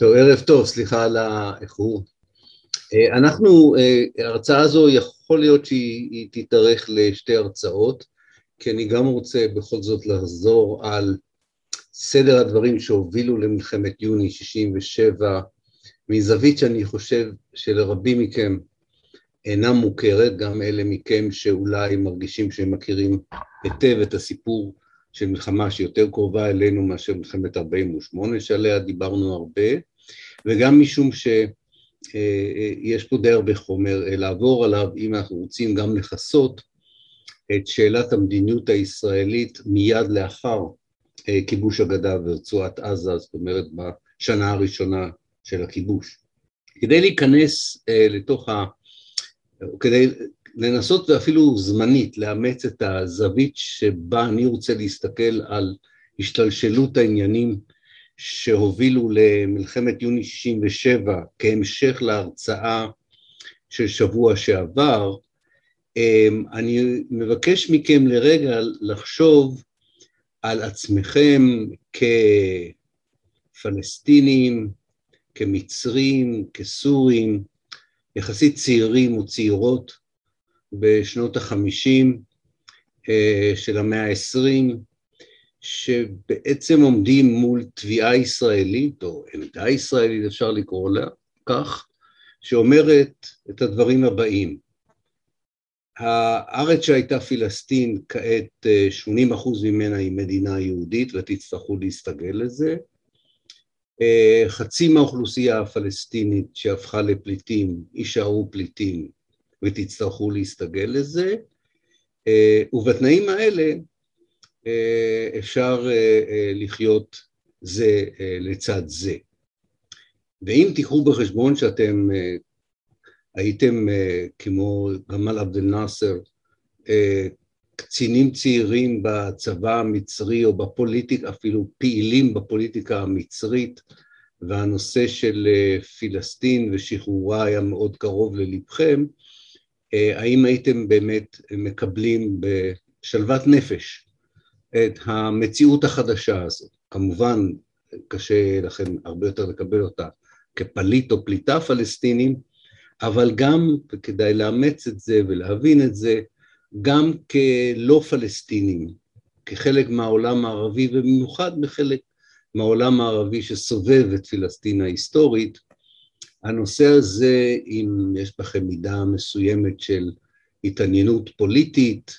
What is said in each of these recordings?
טוב, ערב טוב, סליחה על האיחור. אה, אנחנו, אה, ההרצאה הזו יכול להיות שהיא תתארך לשתי הרצאות, כי אני גם רוצה בכל זאת לחזור על סדר הדברים שהובילו למלחמת יוני 67, מזווית שאני חושב שלרבים מכם אינה מוכרת, גם אלה מכם שאולי מרגישים שהם מכירים היטב את הסיפור של מלחמה שיותר קרובה אלינו מאשר מלחמת 48 שעליה דיברנו הרבה, וגם משום שיש אה, פה די הרבה חומר אה, לעבור עליו אם אנחנו רוצים גם לכסות את שאלת המדיניות הישראלית מיד לאחר אה, כיבוש הגדה ורצועת עזה, זאת אומרת בשנה הראשונה של הכיבוש. כדי להיכנס לתוך ה... כדי לנסות אפילו זמנית לאמץ את הזווית שבה אני רוצה להסתכל על השתלשלות העניינים שהובילו למלחמת יוני 67 כהמשך להרצאה של שבוע שעבר, אמ, אני מבקש מכם לרגע לחשוב על עצמכם כפלסטינים, כמצרים, כסורים, יחסית צעירים וצעירות בשנות החמישים אה, של המאה העשרים, שבעצם עומדים מול תביעה ישראלית, או עמדה ישראלית אפשר לקרוא לה כך, שאומרת את הדברים הבאים: הארץ שהייתה פלסטין, כעת 80 אה, אחוז ממנה היא מדינה יהודית ותצטרכו להסתגל לזה. אה, חצי מהאוכלוסייה הפלסטינית שהפכה לפליטים יישארו פליטים ותצטרכו להסתגל לזה, אה, ובתנאים האלה אפשר אה, אה, לחיות זה לצד זה. ואם תיקחו בחשבון שאתם הייתם כמו גמל עבד אל-נאצר, קצינים צעירים בצבא המצרי או בפוליטיקה, אפילו פעילים בפוליטיקה המצרית, והנושא של פלסטין ושחרורה היה מאוד קרוב ללבכם, האם הייתם באמת מקבלים בשלוות נפש את המציאות החדשה הזאת. כמובן, קשה לכם הרבה יותר לקבל אותה כפליט או פליטה פלסטינים, אבל גם, וכדאי לאמץ את זה ולהבין את זה, גם כלא פלסטינים, כחלק מהעולם הערבי, ובמיוחד מחלק מהעולם הערבי שסובב את פלסטין ההיסטורית, הנושא הזה, אם יש בכם מידה מסוימת של התעניינות פוליטית,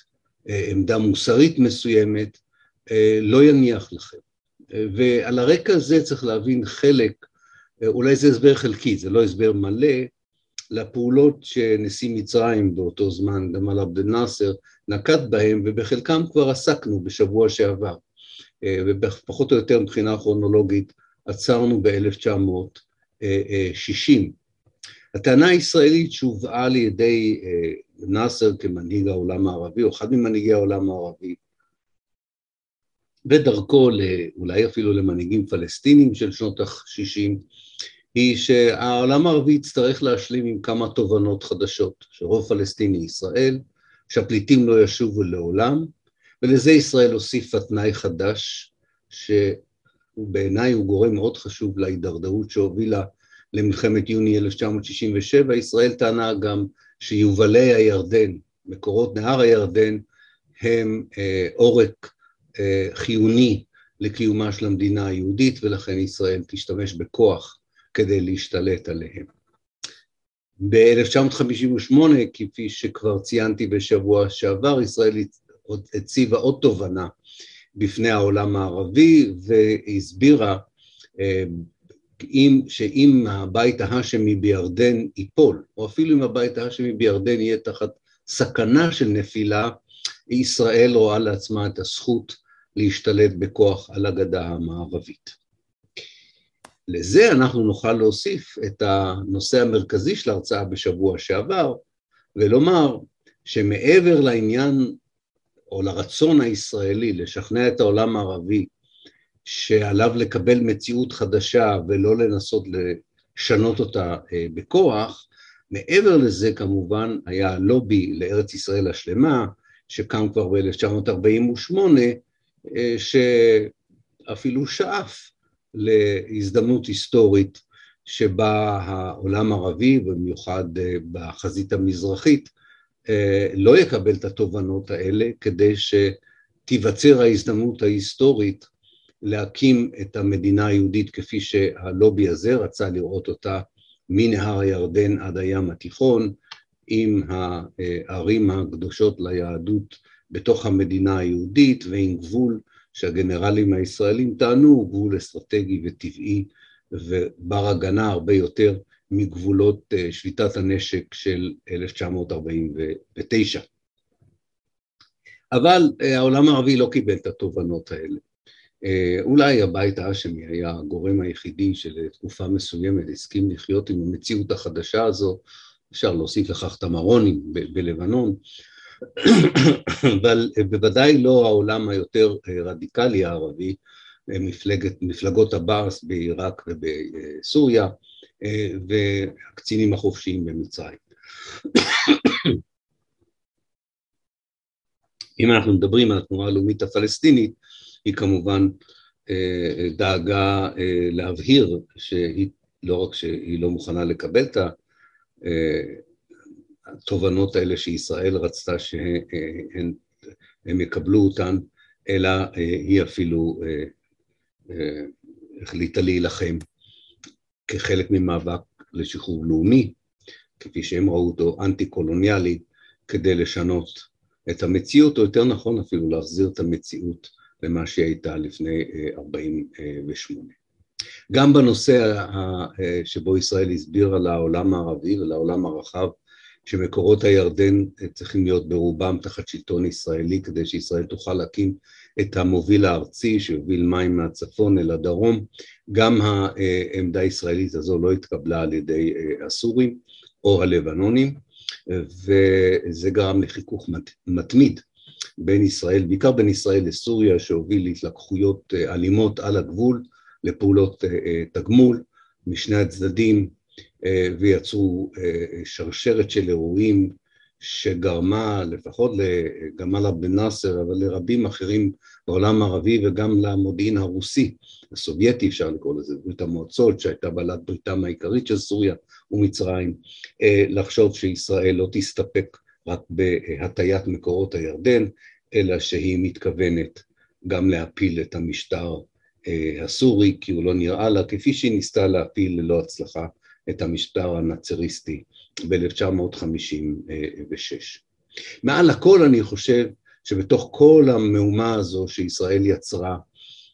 אה, עמדה מוסרית מסוימת, לא יניח לכם. אה, ועל הרקע הזה צריך להבין חלק, אולי זה הסבר חלקי, זה לא הסבר מלא, לפעולות שנשיא מצרים באותו זמן, גמל עבד אל-נאצר, נקט בהם, ובחלקם כבר עסקנו בשבוע שעבר. ופחות או יותר מבחינה כרונולוגית עצרנו ב-1960. הטענה הישראלית שהובאה על ידי נאסר כמנהיג העולם הערבי, או אחד ממנהיגי העולם הערבי, ודרכו אולי אפילו למנהיגים פלסטינים של שנות ה-60, היא שהעולם הערבי יצטרך להשלים עם כמה תובנות חדשות, שרוב פלסטיני ישראל, שהפליטים לא ישובו לעולם, ולזה ישראל הוסיפה תנאי חדש, שבעיניי הוא גורם מאוד חשוב להידרדרות שהובילה למלחמת יוני 1967, ישראל טענה גם שיובלי הירדן, מקורות נהר הירדן, הם אה, עורק חיוני לקיומה של המדינה היהודית, ולכן ישראל תשתמש בכוח כדי להשתלט עליהם. ב-1958, כפי שכבר ציינתי בשבוע שעבר, ישראל הציבה עוד תובנה בפני העולם הערבי והסבירה אה, שאם הבית ההאשמי בירדן ייפול, או אפילו אם הבית ההאשמי בירדן יהיה תחת סכנה של נפילה, ישראל רואה לעצמה את הזכות להשתלט בכוח על הגדה המערבית. לזה אנחנו נוכל להוסיף את הנושא המרכזי של ההרצאה בשבוע שעבר, ולומר שמעבר לעניין או לרצון הישראלי לשכנע את העולם הערבי שעליו לקבל מציאות חדשה ולא לנסות לשנות אותה אה, בכוח, מעבר לזה כמובן היה לובי לארץ ישראל השלמה, שקם כבר ב-1948, אה, שאפילו שאף להזדמנות היסטורית שבה העולם הערבי, במיוחד בחזית המזרחית, לא יקבל את התובנות האלה כדי שתיווצר ההזדמנות ההיסטורית להקים את המדינה היהודית כפי שהלובי הזה רצה לראות אותה מנהר הירדן עד הים התיכון, עם הערים הקדושות ליהדות בתוך המדינה היהודית ועם גבול שהגנרלים הישראלים טענו הוא גבול אסטרטגי וטבעי ובר הגנה הרבה יותר מגבולות אה, שביתת הנשק של 1949. אבל אה, העולם הערבי לא קיבל את התובנות האלה. אה, אולי הבית האשמי היה הגורם היחידי שלתקופה מסוימת הסכים לחיות עם המציאות החדשה הזו, אפשר להוסיף לכך את המרונים בלבנון, אבל בוודאי לא העולם היותר רדיקלי הערבי, מפלגת, מפלגות הבאס בעיראק ובסוריה והקצינים החופשיים במצרים. אם אנחנו מדברים על התנועה הלאומית הפלסטינית, היא כמובן אה, דאגה אה, להבהיר שהיא לא רק שהיא לא מוכנה לקבל את התובנות האלה שישראל רצתה שהם יקבלו אותן, אלא אה, היא אפילו החליטה להילחם כחלק ממאבק לשחרור לאומי, כפי שהם ראו אותו, אנטי-קולוניאלי, כדי לשנות את המציאות, או יותר נכון אפילו להחזיר את המציאות למה שהיא הייתה לפני 48. אה, גם בנושא אה, שבו ישראל הסבירה לעולם הערבי ולעולם הרחב שמקורות הירדן אה, צריכים להיות ברובם תחת שלטון ישראלי כדי שישראל תוכל להקים את המוביל הארצי שיוביל מים מהצפון אל הדרום, גם העמדה הישראלית הזו לא התקבלה על ידי הסורים או הלבנונים וזה גרם לחיכוך מתמיד בין ישראל, בעיקר בין ישראל לסוריה, שהוביל להתלקחויות אה, אלימות על הגבול, לפעולות אה, אה, תגמול משני הצדדים, ויצרו שרשרת של אירועים שגרמה לפחות לגמל עבד נאסר, אבל לרבים אחרים בעולם הערבי וגם למודיעין הרוסי, הסובייטי אפשר לקרוא לזה, ברית המועצות שהייתה בעלת בריתם העיקרית של סוריה ומצרים, לחשוב שישראל לא תסתפק רק בהטיית מקורות הירדן, אלא שהיא מתכוונת גם להפיל את המשטר אה, הסורי, כי הוא לא נראה לה, כפי שהיא ניסתה להפיל ללא הצלחה את המשטר הנאצריסטי ב-1956. מעל הכל אני חושב שבתוך כל המהומה הזו שישראל יצרה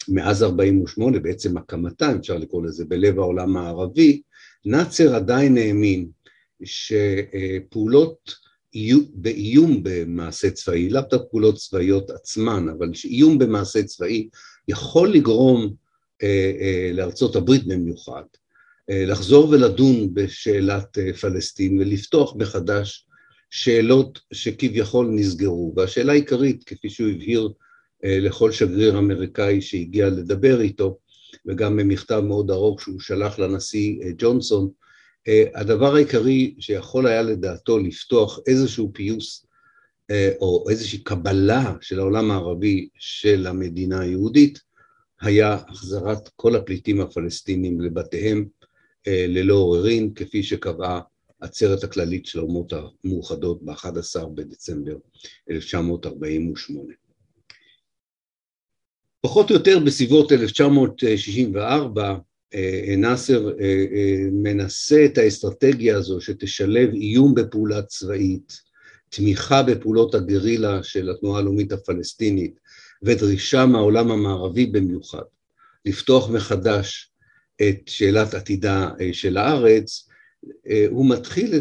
מאז 48', בעצם הקמתה, אפשר לקרוא לזה, בלב העולם הערבי, נאצר עדיין האמין שפעולות באיום במעשה צבאי, לאו דווקא פעולות צבאיות עצמן, אבל איום במעשה צבאי יכול לגרום אה, אה, לארצות הברית במיוחד אה, לחזור ולדון בשאלת אה, פלסטין ולפתוח מחדש שאלות שכביכול נסגרו, והשאלה העיקרית, כפי שהוא הבהיר אה, לכל שגריר אמריקאי שהגיע לדבר איתו, וגם במכתב מאוד ארוך שהוא שלח לנשיא אה, ג'ונסון, אה, הדבר העיקרי שיכול היה לדעתו לפתוח איזשהו פיוס או איזושהי קבלה של העולם הערבי של המדינה היהודית היה החזרת כל הפליטים הפלסטינים לבתיהם אה, ללא עוררין, כפי שקבעה עצרת הכללית של האומות המאוחדות ב-11 בדצמבר 1948. פחות או יותר בסביבות 1964 אה, נאסר אה, אה, מנסה את האסטרטגיה הזו שתשלב איום בפעולה צבאית, תמיכה בפעולות הגרילה של התנועה הלאומית הפלסטינית ודרישה מהעולם המערבי במיוחד לפתוח מחדש את שאלת עתידה של הארץ, הוא מתחיל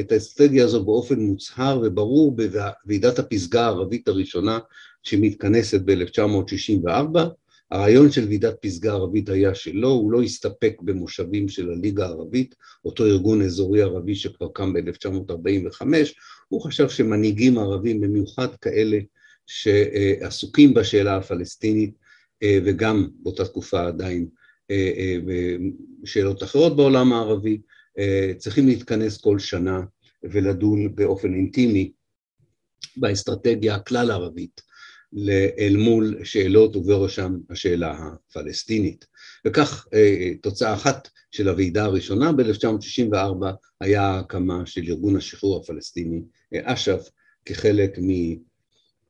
את האסטרטגיה הזו באופן מוצהר וברור בוועידת הפסגה הערבית הראשונה שמתכנסת ב-1964. הרעיון של ועידת פסגה ערבית היה שלא, הוא לא הסתפק במושבים של הליגה הערבית, אותו ארגון אזורי ערבי שכבר קם ב-1945, הוא חשב שמנהיגים ערבים, במיוחד כאלה שעסוקים בשאלה הפלסטינית, וגם באותה תקופה עדיין בשאלות אחרות בעולם הערבי, צריכים להתכנס כל שנה ולדון באופן אינטימי באסטרטגיה הכלל ערבית אל מול שאלות ובראשם השאלה הפלסטינית. וכך תוצאה אחת של הוועידה הראשונה ב-1964 היה ההקמה של ארגון השחרור הפלסטיני, אש"ף, כחלק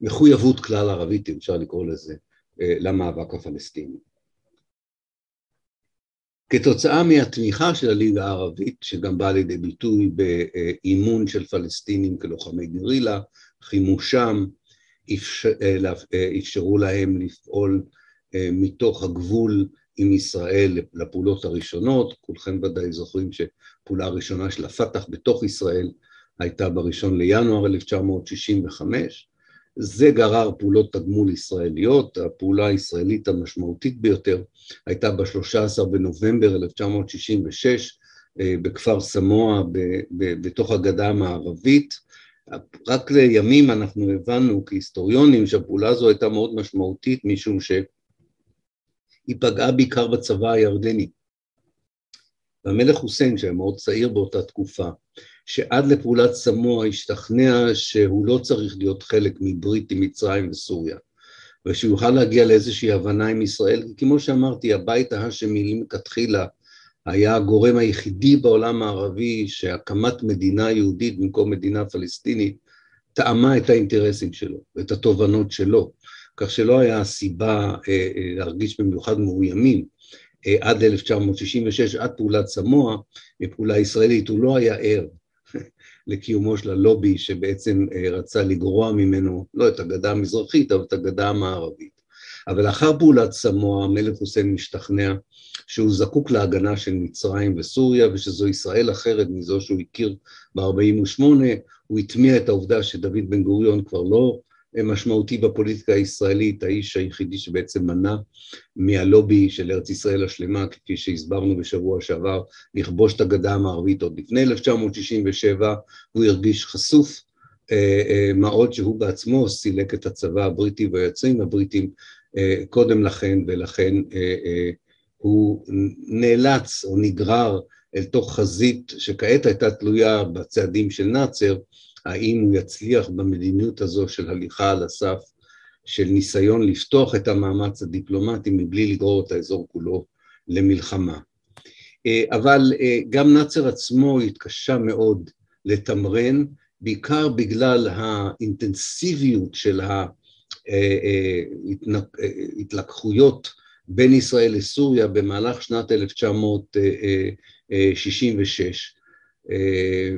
ממחויבות כלל ערבית, אם אפשר לקרוא לזה, למאבק הפלסטיני. כתוצאה מהתמיכה של הליגה הערבית, שגם באה לידי ביטוי באימון של פלסטינים כלוחמי גרילה, חימושם, אפשרו להם לפעול מתוך הגבול עם ישראל לפעולות הראשונות, כולכם ודאי זוכרים שפעולה הראשונה של הפת"ח בתוך ישראל הייתה בראשון לינואר 1965, זה גרר פעולות תגמול ישראליות, הפעולה הישראלית המשמעותית ביותר הייתה ב-13 בנובמבר 1966 אה, בכפר סמוע בתוך הגדה המערבית. רק לימים אנחנו הבנו כהיסטוריונים שהפעולה הזו הייתה מאוד משמעותית משום שהיא פגעה בעיקר בצבא הירדני. והמלך חוסיין, שהיה מאוד צעיר באותה תקופה, שעד לפעולת סמוע השתכנע שהוא לא צריך להיות חלק מברית עם מצרים וסוריה, ושהוא יוכל להגיע לאיזושהי הבנה עם ישראל, כמו שאמרתי, הבית ההאשמי מלכתחילה היה הגורם היחידי בעולם הערבי שהקמת מדינה יהודית במקום מדינה פלסטינית טעמה את האינטרסים שלו, ואת התובנות שלו, כך שלא היה סיבה אה, אה, להרגיש במיוחד מאוימים אה, עד 1966, עד פעולת סמוע, בפעולה ישראלית, הוא לא היה ער לקיומו של הלובי שבעצם אה, רצה לגרוע ממנו, לא את הגדה המזרחית, אבל את הגדה המערבית. אבל לאחר פעולת סמוע, המלך חוסיין משתכנע שהוא זקוק להגנה של מצרים וסוריה, ושזו ישראל אחרת מזו שהוא הכיר ב-48', הוא הטמיע את העובדה שדוד בן גוריון כבר לא משמעותי בפוליטיקה הישראלית, האיש היחידי שבעצם מנע מהלובי של ארץ ישראל השלמה, כפי שהסברנו בשבוע שעבר, לכבוש את הגדה המערבית עוד לפני 1967, הוא הרגיש חשוף, אה, אה, מה עוד שהוא בעצמו סילק את הצבא הבריטי והיוצאים הבריטים אה, קודם לכן, ולכן הוא נאלץ או נגרר אל תוך חזית שכעת הייתה תלויה בצעדים של נאצר, האם הוא יצליח במדיניות הזו של הליכה על הסף, של ניסיון לפתוח את המאמץ הדיפלומטי מבלי לגרור את האזור כולו למלחמה. אה, אבל אה, גם נאצר עצמו התקשה מאוד לתמרן, בעיקר בגלל האינטנסיביות של ההתלקחויות אה, בין ישראל לסוריה במהלך שנת 1966. אה,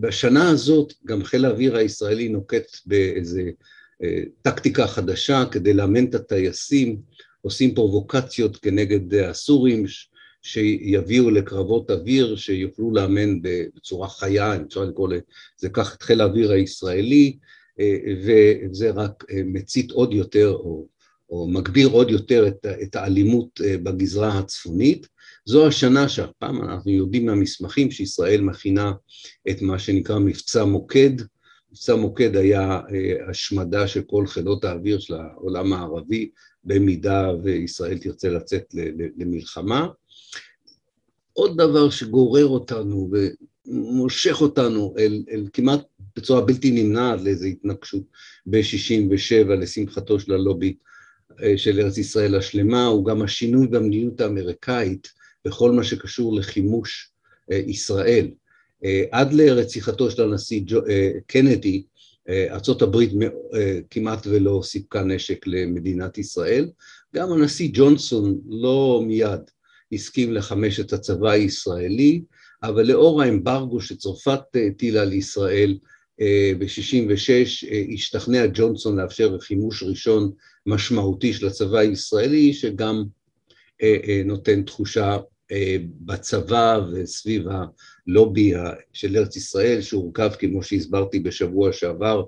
בשנה הזאת גם חיל האוויר הישראלי נוקט באיזה אה, טקטיקה חדשה כדי לאמן את הטייסים, עושים פרובוקציות כנגד הסורים שיביאו לקרבות אוויר שיוכלו לאמן בצורה חיה, אם אפשר לקרוא לזה כך, את חיל האוויר הישראלי, אה, וזה רק מצית עוד יותר או, או מגביר עוד יותר את, את האלימות בגזרה הצפונית. זו השנה שהפעם אנחנו יודעים מהמסמכים שישראל מכינה את מה שנקרא מבצע מוקד. מבצע מוקד היה אה, השמדה של כל חילות האוויר של העולם הערבי במידה וישראל תרצה לצאת למלחמה. עוד דבר שגורר אותנו ומושך אותנו אל, אל כמעט בצורה בלתי נמנעת לאיזו התנגשות ב-67' לשמחתו של הלובי אה, של ארץ ישראל השלמה, הוא גם השינוי במדיניות האמריקאית בכל מה שקשור לחימוש אה, ישראל. אה, עד לרציחתו של הנשיא אה, קנדי, ארה"ב כמעט ולא סיפקה נשק למדינת ישראל. גם הנשיא ג'ונסון לא מיד הסכים לחמש את הצבא הישראלי, אבל לאור האמברגו שצרפת הטילה על ישראל ב-66' השתכנע ג'ונסון לאפשר חימוש ראשון משמעותי של הצבא הישראלי, שגם נותן תחושה אה, בצבא וסביב הלובי של ארץ ישראל שהורכב כמו שהסברתי בשבוע שעבר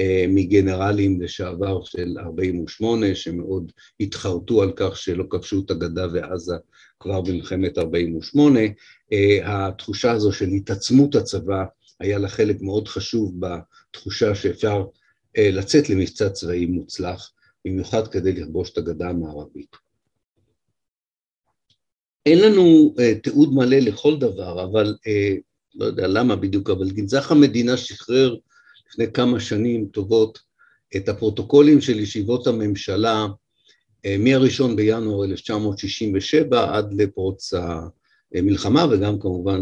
אה, מגנרלים לשעבר של 48 שמאוד התחרטו על כך שלא כבשו את הגדה ועזה כבר במלחמת 48 אה, התחושה הזו של התעצמות הצבא היה לה חלק מאוד חשוב בתחושה שאפשר לצאת למבצע צבאי מוצלח במיוחד כדי לכבוש את הגדה המערבית אין לנו uh, תיעוד מלא לכל דבר, אבל uh, לא יודע למה בדיוק, אבל גנזך המדינה שחרר לפני כמה שנים טובות את הפרוטוקולים של ישיבות הממשלה מהראשון בינואר 1967 עד לפרוץ המלחמה וגם כמובן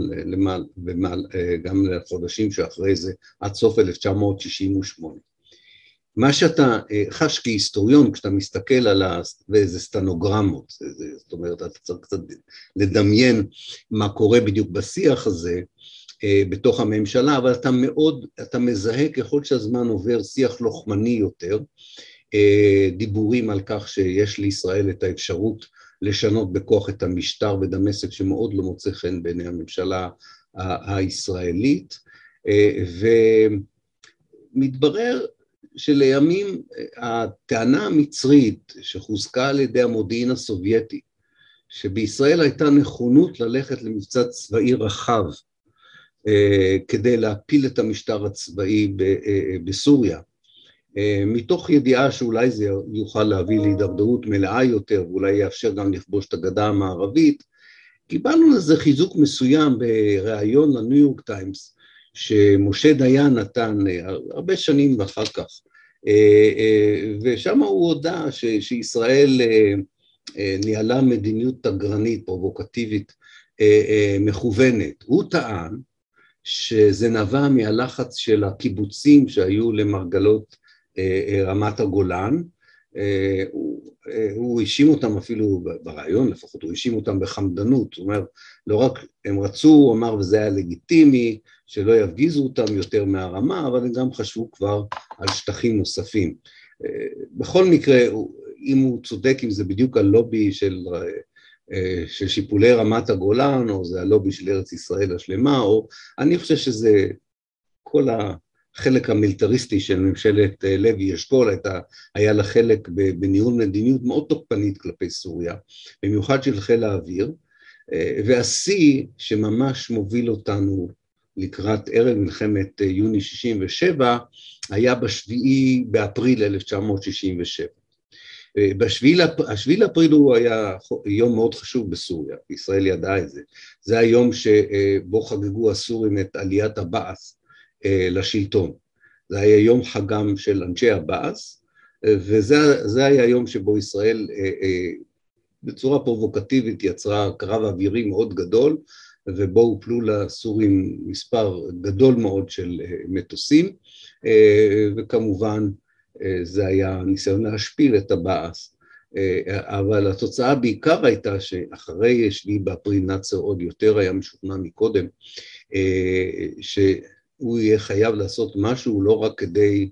למעל, גם לחודשים שאחרי זה עד סוף 1968. מה שאתה חש כהיסטוריון כשאתה מסתכל על איזה סטנוגרמות, זאת אומרת אתה צריך קצת לדמיין מה קורה בדיוק בשיח הזה בתוך הממשלה, אבל אתה מאוד, אתה מזהה ככל שהזמן עובר שיח לוחמני יותר, דיבורים על כך שיש לישראל את האפשרות לשנות בכוח את המשטר בדמשק שמאוד לא מוצא חן בעיני הממשלה הישראלית ומתברר שלימים הטענה המצרית שחוזקה על ידי המודיעין הסובייטי שבישראל הייתה נכונות ללכת למבצע צבאי רחב כדי להפיל את המשטר הצבאי בסוריה מתוך ידיעה שאולי זה יוכל להביא להידרדרות מלאה יותר ואולי יאפשר גם לכבוש את הגדה המערבית, קיבלנו לזה חיזוק מסוים בריאיון לניו יורק טיימס שמשה דיין נתן הרבה שנים אחר כך, ושם הוא הודה ש, שישראל ניהלה מדיניות תגרנית, פרובוקטיבית, מכוונת. הוא טען שזה נבע מהלחץ של הקיבוצים שהיו למרגלות רמת הגולן, הוא האשים אותם אפילו ברעיון לפחות, הוא האשים אותם בחמדנות, זאת אומרת לא רק הם רצו, הוא אמר וזה היה לגיטימי, שלא יפגיזו אותם יותר מהרמה, אבל הם גם חשבו כבר על שטחים נוספים. בכל מקרה, אם הוא צודק, אם זה בדיוק הלובי של, של שיפולי רמת הגולן, או זה הלובי של ארץ ישראל השלמה, או אני חושב שזה כל. החלק המיליטריסטי של ממשלת לוי אשכול היה לה חלק בניהול מדיניות מאוד תוקפנית כלפי סוריה, במיוחד של חיל האוויר, והשיא שממש מוביל אותנו לקראת ערב מלחמת יוני 67' היה בשביעי באפריל 1967. השביעי לאפריל הוא היה יום מאוד חשוב בסוריה, ישראל ידעה את זה, זה היום שבו חגגו הסורים את עליית הבאס לשלטון. זה היה יום חגם של אנשי הבאס, וזה היה יום שבו ישראל בצורה פרובוקטיבית יצרה קרב אווירי מאוד גדול, ובו הופלו לסורים מספר גדול מאוד של מטוסים, וכמובן זה היה ניסיון להשפיל את הבאס. אבל התוצאה בעיקר הייתה שאחרי שביעי באפריל נאצר עוד יותר היה משוכנע מקודם, ש... הוא יהיה חייב לעשות משהו לא רק כדי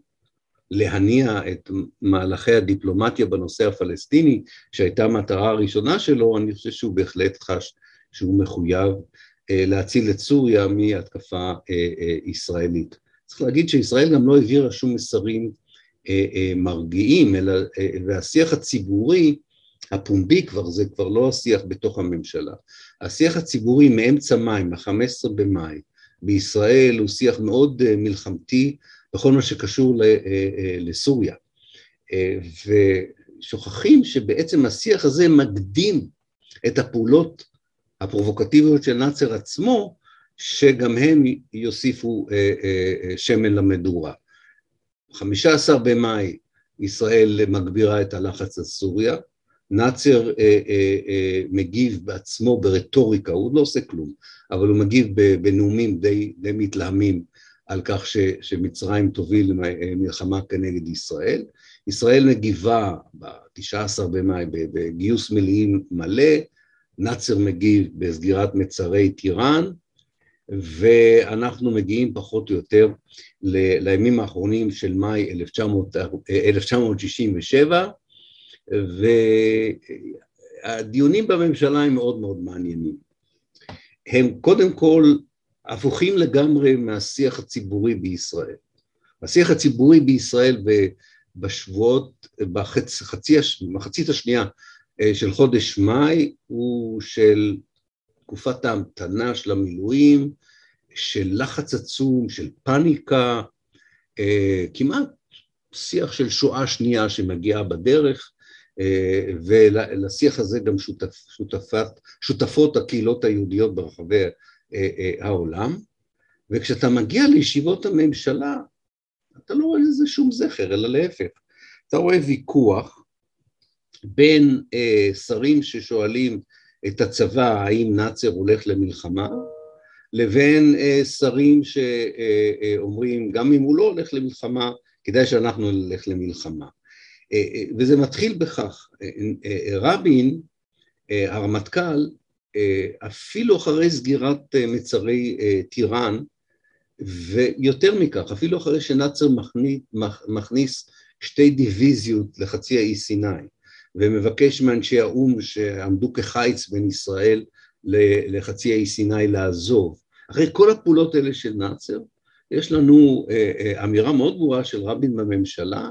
להניע את מהלכי הדיפלומטיה בנושא הפלסטיני, שהייתה המטרה הראשונה שלו, אני חושב שהוא בהחלט חש שהוא מחויב להציל את סוריה מהתקפה ישראלית. צריך להגיד שישראל גם לא העבירה שום מסרים מרגיעים, אלא, והשיח הציבורי, הפומבי כבר, זה כבר לא השיח בתוך הממשלה. השיח הציבורי מאמצע מאי, מה-15 במאי, בישראל הוא שיח מאוד מלחמתי בכל מה שקשור לסוריה. ושוכחים שבעצם השיח הזה מקדים את הפעולות הפרובוקטיביות של נאצר עצמו, שגם הם יוסיפו שמן למדורה. 15 במאי ישראל מגבירה את הלחץ על סוריה, נאצר אה, אה, אה, מגיב בעצמו ברטוריקה, הוא לא עושה כלום, אבל הוא מגיב בנאומים די, די מתלהמים על כך ש, שמצרים תוביל מלחמה כנגד ישראל. ישראל מגיבה ב-19 במאי בגיוס מילואים מלא, נאצר מגיב בסגירת מצרי טיראן, ואנחנו מגיעים פחות או יותר לימים האחרונים של מאי 1967, והדיונים בממשלה הם מאוד מאוד מעניינים. הם קודם כל הפוכים לגמרי מהשיח הציבורי בישראל. השיח הציבורי בישראל בשבועות, בחצי, במחצית השנייה של חודש מאי הוא של תקופת ההמתנה של המילואים, של לחץ עצום, של פאניקה, כמעט שיח של שואה שנייה שמגיעה בדרך, ולשיח הזה גם שותפ, שותפת, שותפות הקהילות היהודיות ברחבי העולם, וכשאתה מגיע לישיבות הממשלה, אתה לא רואה לזה שום זכר, אלא להפך, אתה רואה ויכוח בין אה, שרים ששואלים את הצבא האם נאצר הולך למלחמה, לבין אה, שרים שאומרים גם אם הוא לא הולך למלחמה, כדאי שאנחנו נלך למלחמה. אה, אה, וזה מתחיל בכך, רבין, הרמטכ"ל, אפילו אחרי סגירת מצרי טיראן, ויותר מכך, אפילו אחרי שנאצר מכניס, מכניס שתי דיוויזיות לחצי האי סיני, ומבקש מאנשי האו"ם שעמדו כחיץ בין ישראל לחצי האי סיני לעזוב. אחרי כל הפעולות האלה של נאצר, יש לנו אה, אה, אמירה מאוד ברורה של רבין בממשלה,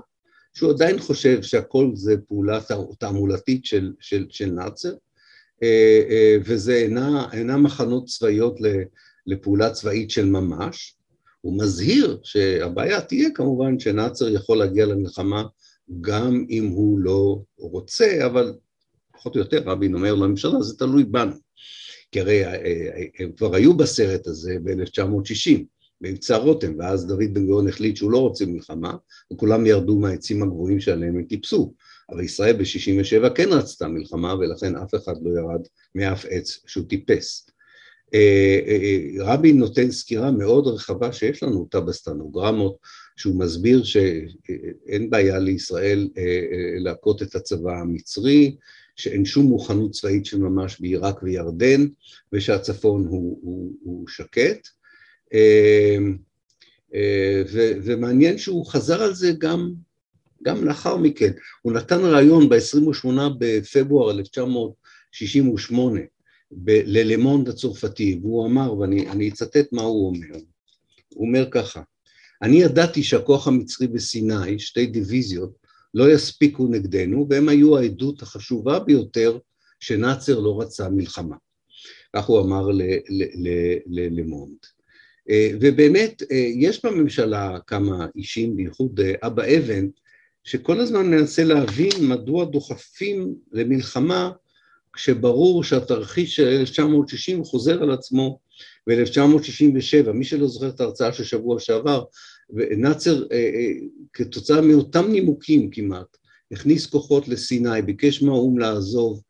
שהוא עדיין חושב שהכל זה פעולה תעמולתית של, של, של נאצר, אה, וזה אינה, אינה מחנות צבאיות לפעולה צבאית של ממש. הוא מזהיר שהבעיה תהיה כמובן שנאצר יכול להגיע למלחמה גם אם הוא לא רוצה, אבל פחות או יותר רבין אומר לממשלה, זה תלוי בנו. כי הרי אה, אה, הם כבר היו בסרט הזה ב-1960, במבצע רותם, ואז דוד בן גוריון החליט שהוא לא רוצה מלחמה, וכולם ירדו מהעצים הגבוהים שעליהם הם טיפסו. אבל ישראל ב-67' כן רצתה מלחמה, ולכן אף אחד לא ירד מאף עץ שהוא טיפס. אה, רבין נותן סקירה מאוד רחבה שיש לנו אותה בסטנוגרמות, שהוא מסביר שאין בעיה לישראל להכות את הצבא המצרי, שאין שום מוכנות צבאית של ממש בעיראק וירדן, ושהצפון הוא, הוא, הוא שקט. אה, ו, ומעניין שהוא חזר על זה גם, גם לאחר מכן. הוא נתן ראיון ב-28 בפברואר 1968 ללמונד הצרפתי, והוא אמר, ואני אצטט מה הוא אומר, הוא אומר ככה, אני ידעתי שהכוח המצרי בסיני, שתי דיוויזיות, לא יספיקו נגדנו, והם היו העדות החשובה ביותר שנאצר לא רצה מלחמה. כך הוא אמר למונד. אה, ובאמת, אה, יש בממשלה כמה אישים, בייחוד אה, אבא אבן, שכל הזמן מנסה להבין מדוע דוחפים למלחמה כשברור שהתרחיש של 1960 חוזר על עצמו ב-1967. מי שלא זוכר את ההרצאה של שבוע שעבר, ונאצר אה, אה, כתוצאה מאותם נימוקים כמעט הכניס כוחות לסיני, ביקש מהאו"ם לעזוב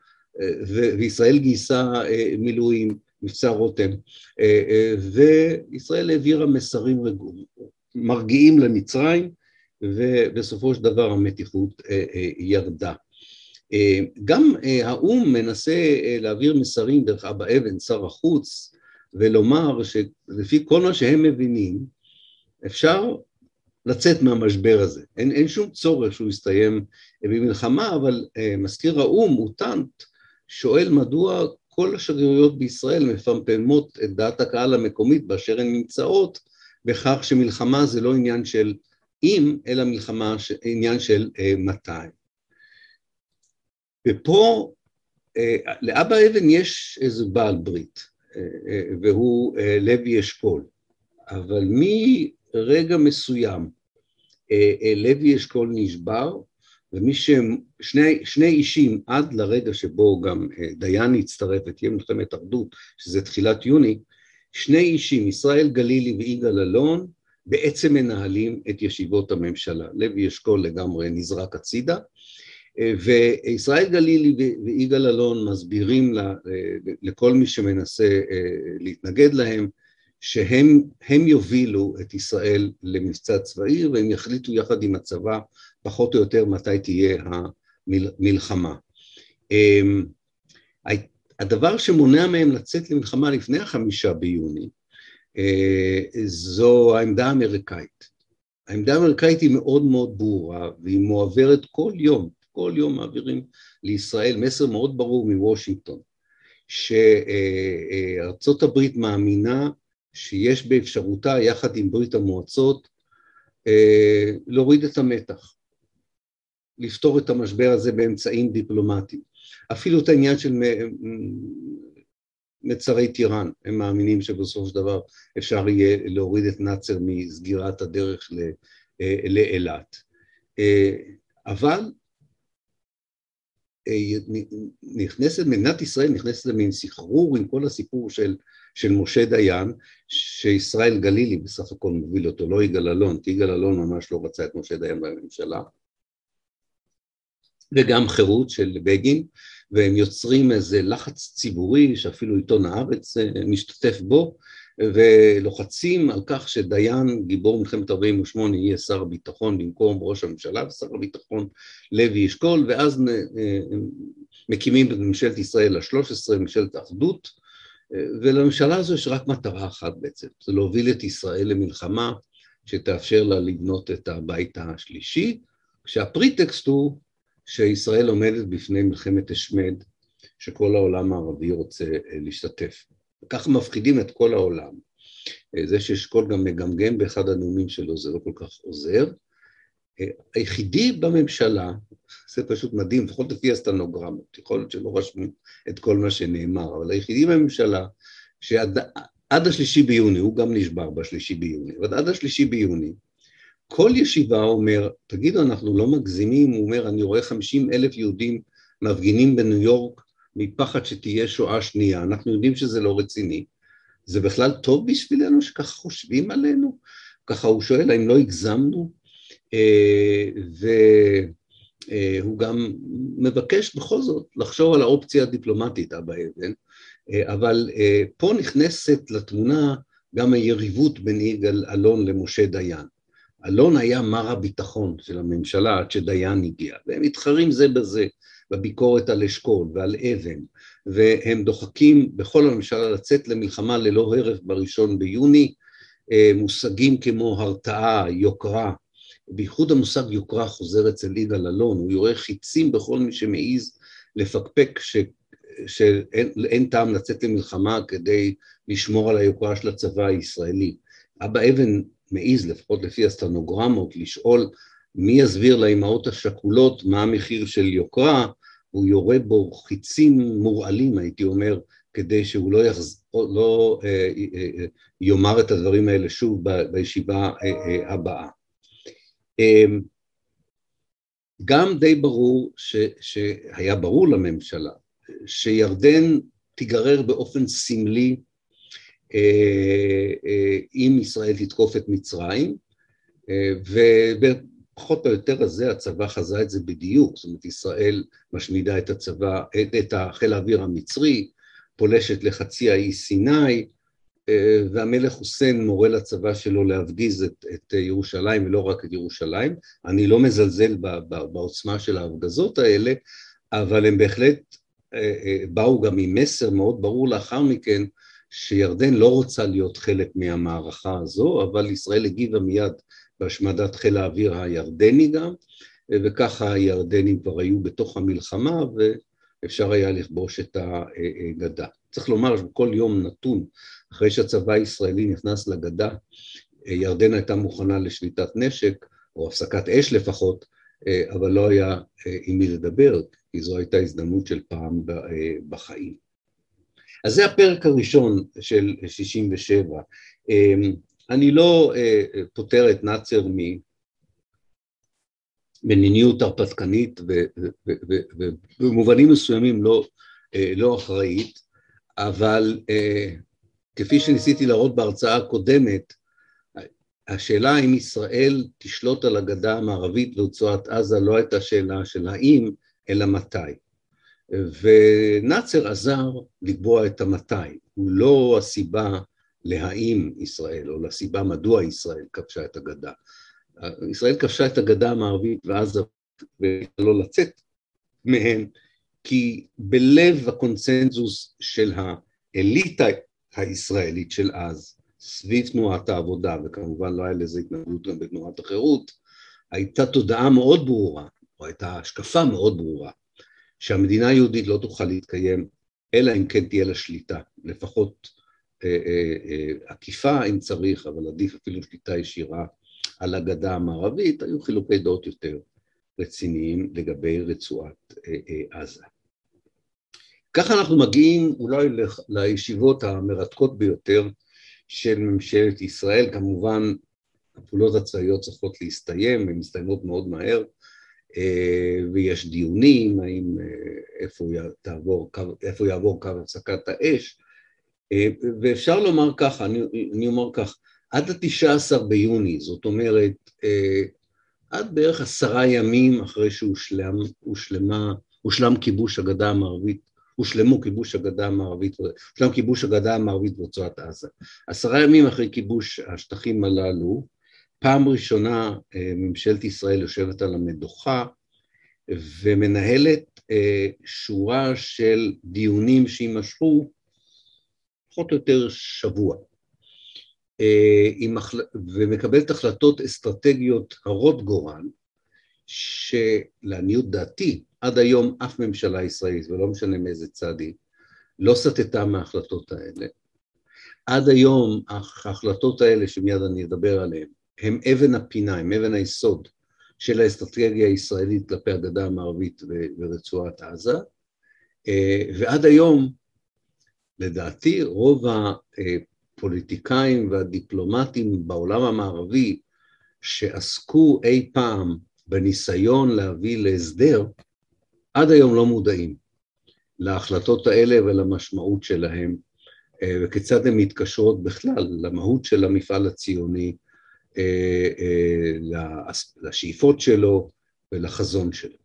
אה, וישראל גייסה מילואים, מבצע רותם, וישראל העבירה מסרים מרגיעים למצרים ובסופו של דבר המתיחות ירדה. גם האו"ם מנסה להעביר מסרים דרך אבא אבן, שר החוץ, ולומר שלפי כל מה שהם מבינים, אפשר לצאת מהמשבר הזה. אין, אין שום צורך שהוא יסתיים במלחמה, אבל uh, מזכיר האו"ם, מוטנט, שואל מדוע כל השגרירויות בישראל מפמפמות את דעת הקהל המקומית באשר הן נמצאות, בכך שמלחמה זה לא עניין של אם, אלא מלחמה, ש... עניין של uh, מתי. ופה uh, לאבא אבן יש איזה בעל ברית, uh, uh, והוא uh, לוי אשכול, אבל מי רגע מסוים אה, אה, לוי אשכול נשבר, ומי ששני שני אישים עד לרגע שבו גם אה, דיין הצטרף ותהיה מלחמת אחדות, שזה תחילת יוני, שני אישים, ישראל גלילי ויגאל אלון, בעצם מנהלים את ישיבות הממשלה. לוי אשכול לגמרי נזרק הצידה, וישראל גלילי ויגאל אלון מסבירים לכל מי שמנסה להתנגד להם שהם יובילו את ישראל למבצע צבאי והם יחליטו יחד עם הצבא פחות או יותר מתי תהיה המלחמה. אמ, הדבר שמונע מהם לצאת למלחמה לפני החמישה ביוני אה, זו העמדה האמריקאית. העמדה האמריקאית היא מאוד מאוד ברורה והיא מועברת כל יום, כל יום מעבירים לישראל מסר מאוד ברור מוושינגטון שארצות הברית מאמינה שיש באפשרותה יחד עם ברית המועצות אה, להוריד את המתח, לפתור את המשבר הזה באמצעים דיפלומטיים. אפילו את העניין של מצרי טיראן, הם מאמינים שבסופו של דבר אפשר יהיה להוריד את נאצר מסגירת הדרך אה, לאילת. אה, אבל נכנסת, מדינת ישראל נכנסת למין סחרור עם כל הסיפור של של משה דיין, שישראל גלילי בסך הכל מוביל אותו, לא יגאל אלון, כי יגאל אלון ממש לא רצה את משה דיין בממשלה. וגם חירות של בגין, והם יוצרים איזה לחץ ציבורי שאפילו עיתון הארץ אה, משתתף בו, ולוחצים על כך שדיין, גיבור מלחמת 48, יהיה שר הביטחון במקום ראש הממשלה ושר הביטחון לוי אשכול, ואז מקימים את ממשלת ישראל ה-13, ממשלת האחדות, ולממשלה הזו יש רק מטרה אחת בעצם, זה להוביל את ישראל למלחמה שתאפשר לה לבנות את הבית השלישי, כשהפריטקסט הוא שישראל עומדת בפני מלחמת השמד שכל העולם הערבי רוצה להשתתף. ככה מפחידים את כל העולם. זה שאשכול גם מגמגם באחד הנאומים שלו זה לא כל כך עוזר. היחידי בממשלה, זה פשוט מדהים, לפחות לפי הסטנוגרמות, יכול להיות שלא רשמו את כל מה שנאמר, אבל היחידי בממשלה שעד השלישי ביוני, הוא גם נשבר בשלישי ביוני, אבל עד השלישי ביוני, כל ישיבה אומר, תגידו, אנחנו לא מגזימים, הוא אומר, אני רואה חמישים אלף יהודים מפגינים בניו יורק מפחד שתהיה שואה שנייה, אנחנו יודעים שזה לא רציני. זה בכלל טוב בשבילנו שככה חושבים עלינו? ככה הוא שואל, האם לא הגזמנו? אה, והוא גם מבקש בכל זאת לחשוב על האופציה הדיפלומטית, אבא אבן, אה, אבל אה, פה נכנסת לתמונה גם היריבות בין יגאל אלון למשה דיין. אלון היה מר הביטחון של הממשלה עד שדיין הגיע, והם מתחרים זה בזה. בביקורת על אשכול ועל אבן, והם דוחקים בכל הממשלה לצאת למלחמה ללא הרף בראשון ביוני, אה, מושגים כמו הרתעה, יוקרה, בייחוד המושג יוקרה חוזר אצל יגאל אלון, הוא יורה חיצים בכל מי שמעז לפקפק ש... שאין טעם לצאת למלחמה כדי לשמור על היוקרה של הצבא הישראלי. אבא אבן מעז, לפחות לפי הסטנוגרמות, לשאול מי יסביר לאימהות השכולות מה המחיר של יוקרה, הוא יורה בו חיצים מורעלים, הייתי אומר, כדי שהוא לא, יחז... לא אה, אה, אה, יאמר את הדברים האלה שוב ב... בישיבה אה, אה, הבאה. אה, גם די ברור ש... שהיה ברור לממשלה שירדן תיגרר באופן סמלי אה, אה, אם ישראל תתקוף את מצרים, אה, פחות או יותר הזה הצבא חזה את זה בדיוק, זאת אומרת ישראל משמידה את הצבא, את, את החיל האוויר המצרי, פולשת לחצי האי סיני, אה, והמלך חוסיין מורה לצבא שלו להפגיז את, את ירושלים ולא רק את ירושלים. אני לא מזלזל ב, ב, בעוצמה של ההפגזות האלה, אבל הם בהחלט אה, אה, באו גם עם מסר מאוד ברור לאחר מכן, שירדן לא רוצה להיות חלק מהמערכה הזו, אבל ישראל הגיבה מיד בהשמדת חיל האוויר הירדני גם, וככה הירדנים כבר היו בתוך המלחמה ואפשר היה לכבוש את הגדה. צריך לומר שבכל יום נתון, אחרי שהצבא הישראלי נכנס לגדה, ירדן הייתה מוכנה לשליטת נשק, או הפסקת אש לפחות, אבל לא היה עם מי לדבר, כי זו הייתה הזדמנות של פעם בחיים. אז זה הפרק הראשון של 67. אני לא אה, פוטר את נאצר ממדיניות הרפתקנית ובמובנים מסוימים לא, אה, לא אחראית, אבל אה, כפי שניסיתי להראות בהרצאה הקודמת, השאלה אם ישראל תשלוט על הגדה המערבית ורצועת עזה לא הייתה שאלה של האם, אלא מתי. ונאצר עזר לקבוע את המתי, הוא לא הסיבה להאם ישראל, או לסיבה מדוע ישראל כבשה את הגדה. ישראל כבשה את הגדה המערבית ועזה ולא לצאת מהן, כי בלב הקונצנזוס של האליטה הישראלית של אז, סביב תנועת העבודה, וכמובן לא היה לזה התנגדות גם בתנועת החירות, הייתה תודעה מאוד ברורה, או הייתה השקפה מאוד ברורה, שהמדינה היהודית לא תוכל להתקיים, אלא אם כן תהיה לה שליטה, לפחות עקיפה אם צריך, אבל עדיף אפילו שליטה ישירה על הגדה המערבית, היו חילוקי דעות יותר רציניים לגבי רצועת עזה. ככה אנחנו מגיעים אולי לישיבות המרתקות ביותר של ממשלת ישראל, כמובן הפעולות הצבאיות צריכות להסתיים, הן מסתיימות מאוד מהר, ויש דיונים, האם איפה יעבור, איפה יעבור קו הפסקת האש, אה, ואפשר לומר ככה, אני, אני אומר כך, עד התשעה עשר ביוני, זאת אומרת, אה, עד בערך עשרה ימים אחרי שהושלם הושלמה, הושלם כיבוש הגדה המערבית, הושלמו כיבוש הגדה המערבית, הושלם כיבוש הגדה המערבית ברצועת עזה. עשרה ימים אחרי כיבוש השטחים הללו, פעם ראשונה אה, ממשלת ישראל יושבת על המדוכה ומנהלת אה, שורה של דיונים שיימשכו פחות או יותר שבוע. אה, ומקבלת החלטות אסטרטגיות הרות גורל, שלעניות דעתי, עד היום אף ממשלה ישראלית, ולא משנה מאיזה צד היא, לא סטתה מההחלטות האלה. עד היום ההחלטות האלה, שמיד אני אדבר עליהן, הן אבן הפינה, הן אבן היסוד של האסטרטגיה הישראלית כלפי הגדה המערבית ורצועת עזה, אה, ועד היום, לדעתי, רוב הפוליטיקאים והדיפלומטים בעולם המערבי שעסקו אי פעם בניסיון להביא להסדר, עד היום לא מודעים להחלטות האלה ולמשמעות שלהם אה, וכיצד הן מתקשרות בכלל למהות של המפעל הציוני, אה, אה, לשאיפות שלו ולחזון שלו.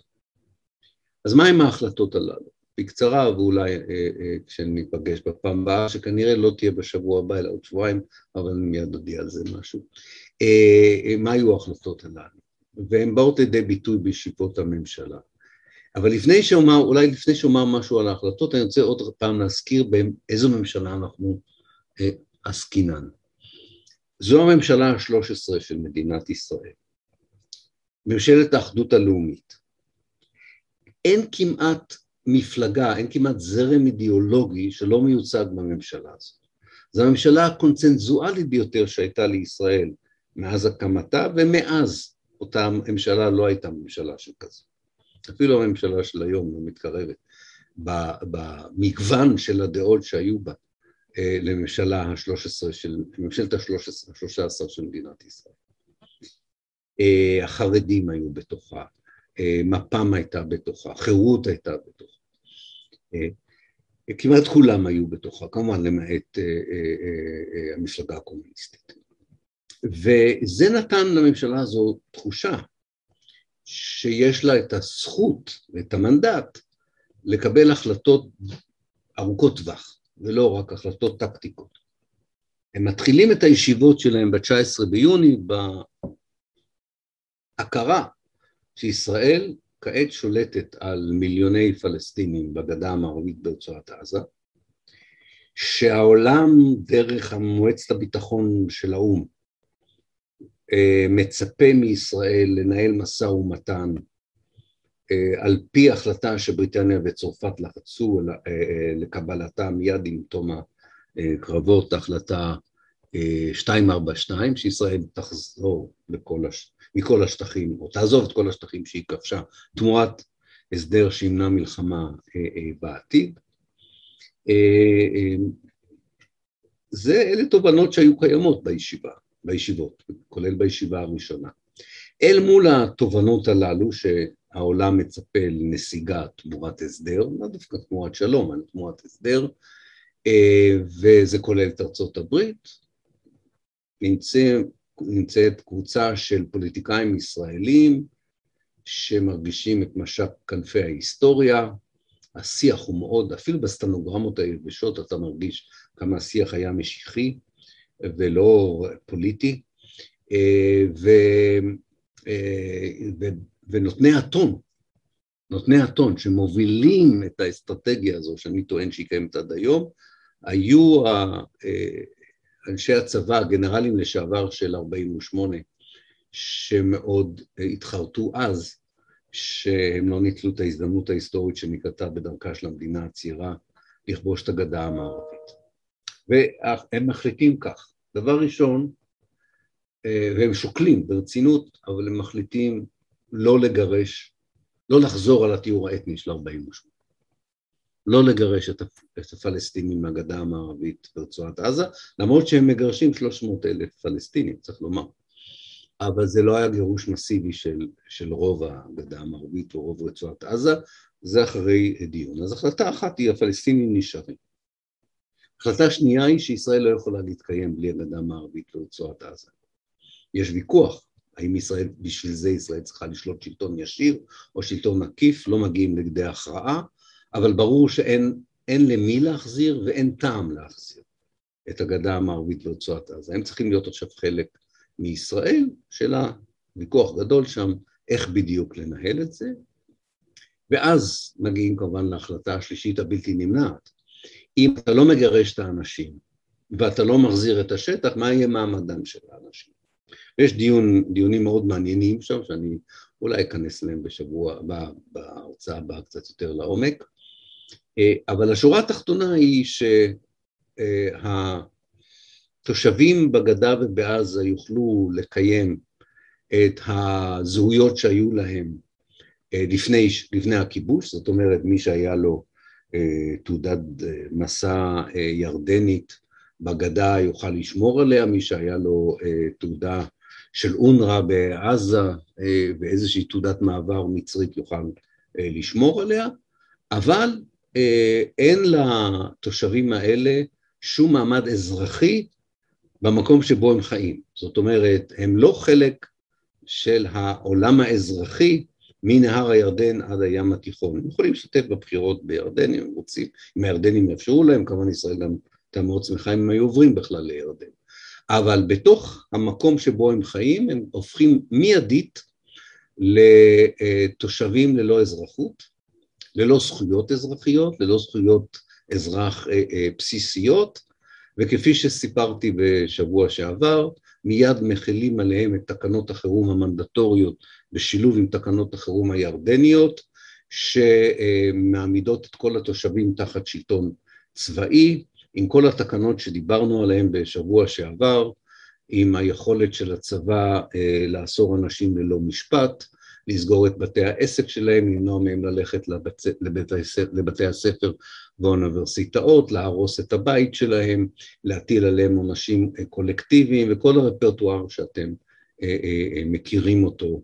אז מהם ההחלטות הללו? בקצרה ואולי כשניפגש בפעם הבאה, שכנראה לא תהיה בשבוע הבא אלא עוד שבועיים, אבל אני מיד אודיע על זה משהו. מה היו ההחלטות הללו? והן באות לידי ביטוי בישיבות הממשלה. אבל לפני שאומר, אולי לפני שאומר משהו על ההחלטות, אני רוצה עוד פעם להזכיר באיזו ממשלה אנחנו אה, עסקינן. זו הממשלה השלוש עשרה של מדינת ישראל, ממשלת האחדות הלאומית. אין כמעט מפלגה, אין כמעט זרם אידיאולוגי שלא מיוצג בממשלה הזאת. זו הממשלה הקונצנזואלית ביותר שהייתה לישראל מאז הקמתה, ומאז אותה ממשלה לא הייתה ממשלה של כזו. אפילו הממשלה של היום לא מתקרבת במגוון של הדעות שהיו בה אה, לממשלה השלוש עשרה של, ממשלת השלוש עשרה, שלושה עשר של מדינת ישראל. אה, החרדים היו בתוכה, אה, מפ"ם הייתה בתוכה, חירות הייתה בתוכה. כמעט כולם היו בתוכה, כמובן למעט המפלגה הקומוניסטית. וזה נתן לממשלה הזו תחושה שיש לה את הזכות ואת המנדט לקבל החלטות ארוכות טווח, ולא רק החלטות טקטיקות. הם מתחילים את הישיבות שלהם ב-19 ביוני בהכרה שישראל כעת שולטת על מיליוני פלסטינים בגדה המערבית ברצועת עזה, שהעולם דרך מועצת הביטחון של האו"ם אה, מצפה מישראל לנהל משא ומתן אה, על פי החלטה שבריטניה וצרפת לחצו אה, לקבלתה מיד עם תום הקרבות, החלטה 242, שישראל תחזור לכל הש... מכל השטחים, או תעזוב את כל השטחים שהיא כבשה, תמורת הסדר שימנע מלחמה בעתיד. זה, אלה תובנות שהיו קיימות בישיבה. בישיבות, כולל בישיבה הראשונה. אל מול התובנות הללו שהעולם מצפה לנסיגה תמורת הסדר, לא דווקא תמורת שלום, אלא תמורת הסדר, אה, וזה כולל את ארצות הברית, נמצא, נמצאת קבוצה של פוליטיקאים ישראלים שמרגישים את משק כנפי ההיסטוריה, השיח הוא מאוד, אפילו בסטנוגרמות היבשות אתה מרגיש כמה השיח היה משיחי, ולא פוליטי, אה, ו, אה, ו, ונותני הטון, נותני הטון שמובילים את האסטרטגיה הזו, שאני טוען שהיא קיימת עד היום, היו אה, אנשי הצבא, הגנרלים לשעבר של 48, שמאוד התחרטו אז, שהם לא ניצלו את ההזדמנות ההיסטורית שנקרתה בדרכה של המדינה הצעירה לכבוש את הגדה המערבית. והם מחליטים כך, דבר ראשון, אה, והם שוקלים ברצינות, אבל הם מחליטים לא לגרש, לא לחזור על התיאור האתני של 48. לא לגרש את הפלסטינים מהגדה המערבית ברצועת עזה, למרות שהם מגרשים 300 אלף פלסטינים, צריך לומר. אבל זה לא היה גירוש מסיבי של, של רוב הגדה המערבית או רוב רצועת עזה, זה אחרי דיון. אז החלטה אחת היא הפלסטינים נשארים. החלטה שנייה היא שישראל לא יכולה להתקיים בלי הגדה המערבית לרצועת עזה. יש ויכוח האם ישראל, בשביל זה ישראל צריכה לשלוט שלטון ישיר או שלטון עקיף, לא מגיעים לכדי הכרעה, אבל ברור שאין למי להחזיר ואין טעם להחזיר את הגדה המערבית ורצועת עזה. הם צריכים להיות עכשיו חלק מישראל, שאלה, ויכוח גדול שם, איך בדיוק לנהל את זה, ואז מגיעים כמובן להחלטה השלישית הבלתי נמנעת. אם אתה לא מגרש את האנשים ואתה לא מחזיר את השטח, מה יהיה מעמדם של האנשים? ויש דיון, דיונים מאוד מעניינים שם, שאני אולי אכנס אליהם בשבוע הבא, בהרצאה הבאה קצת יותר לעומק, אבל השורה התחתונה היא שהתושבים בגדה ובעזה יוכלו לקיים את הזהויות שהיו להם אה, לפני, לפני הכיבוש, זאת אומרת מי שהיה לו אה, תעודת מסע ירדנית בגדה יוכל לשמור עליה, מי שהיה לו תעודה של אונר"א בעזה ואיזושהי תעודת מעבר מצרית יוכל לשמור עליה, אבל אה, אין לתושבים האלה שום מעמד אזרחי במקום שבו הם חיים. זאת אומרת, הם לא חלק של העולם האזרחי מנהר הירדן עד הים התיכון. הם יכולים להשתתף בבחירות בירדן אם הם רוצים, אם הירדנים יאפשרו להם, כמובן ישראל גם הייתה מאוד שמחה אם הם היו עוברים בכלל לירדן. אבל בתוך המקום שבו הם חיים, הם הופכים מיידית לתושבים ללא אזרחות, ללא זכויות אזרחיות, ללא זכויות אזרח אה, אה, בסיסיות, וכפי שסיפרתי בשבוע שעבר, מיד מכילים עליהם את תקנות החירום המנדטוריות בשילוב עם תקנות החירום הירדניות, שמעמידות את כל התושבים תחת שלטון צבאי, עם כל התקנות שדיברנו עליהן בשבוע שעבר, עם היכולת של הצבא אה, לאסור אנשים ללא משפט, לסגור את בתי העסק שלהם, למנוע מהם ללכת לבצ... לבתי, לבתי הספר והאוניברסיטאות, להרוס את הבית שלהם, להטיל עליהם עונשים אה, קולקטיביים וכל הרפרטואר שאתם אה, אה, מכירים אותו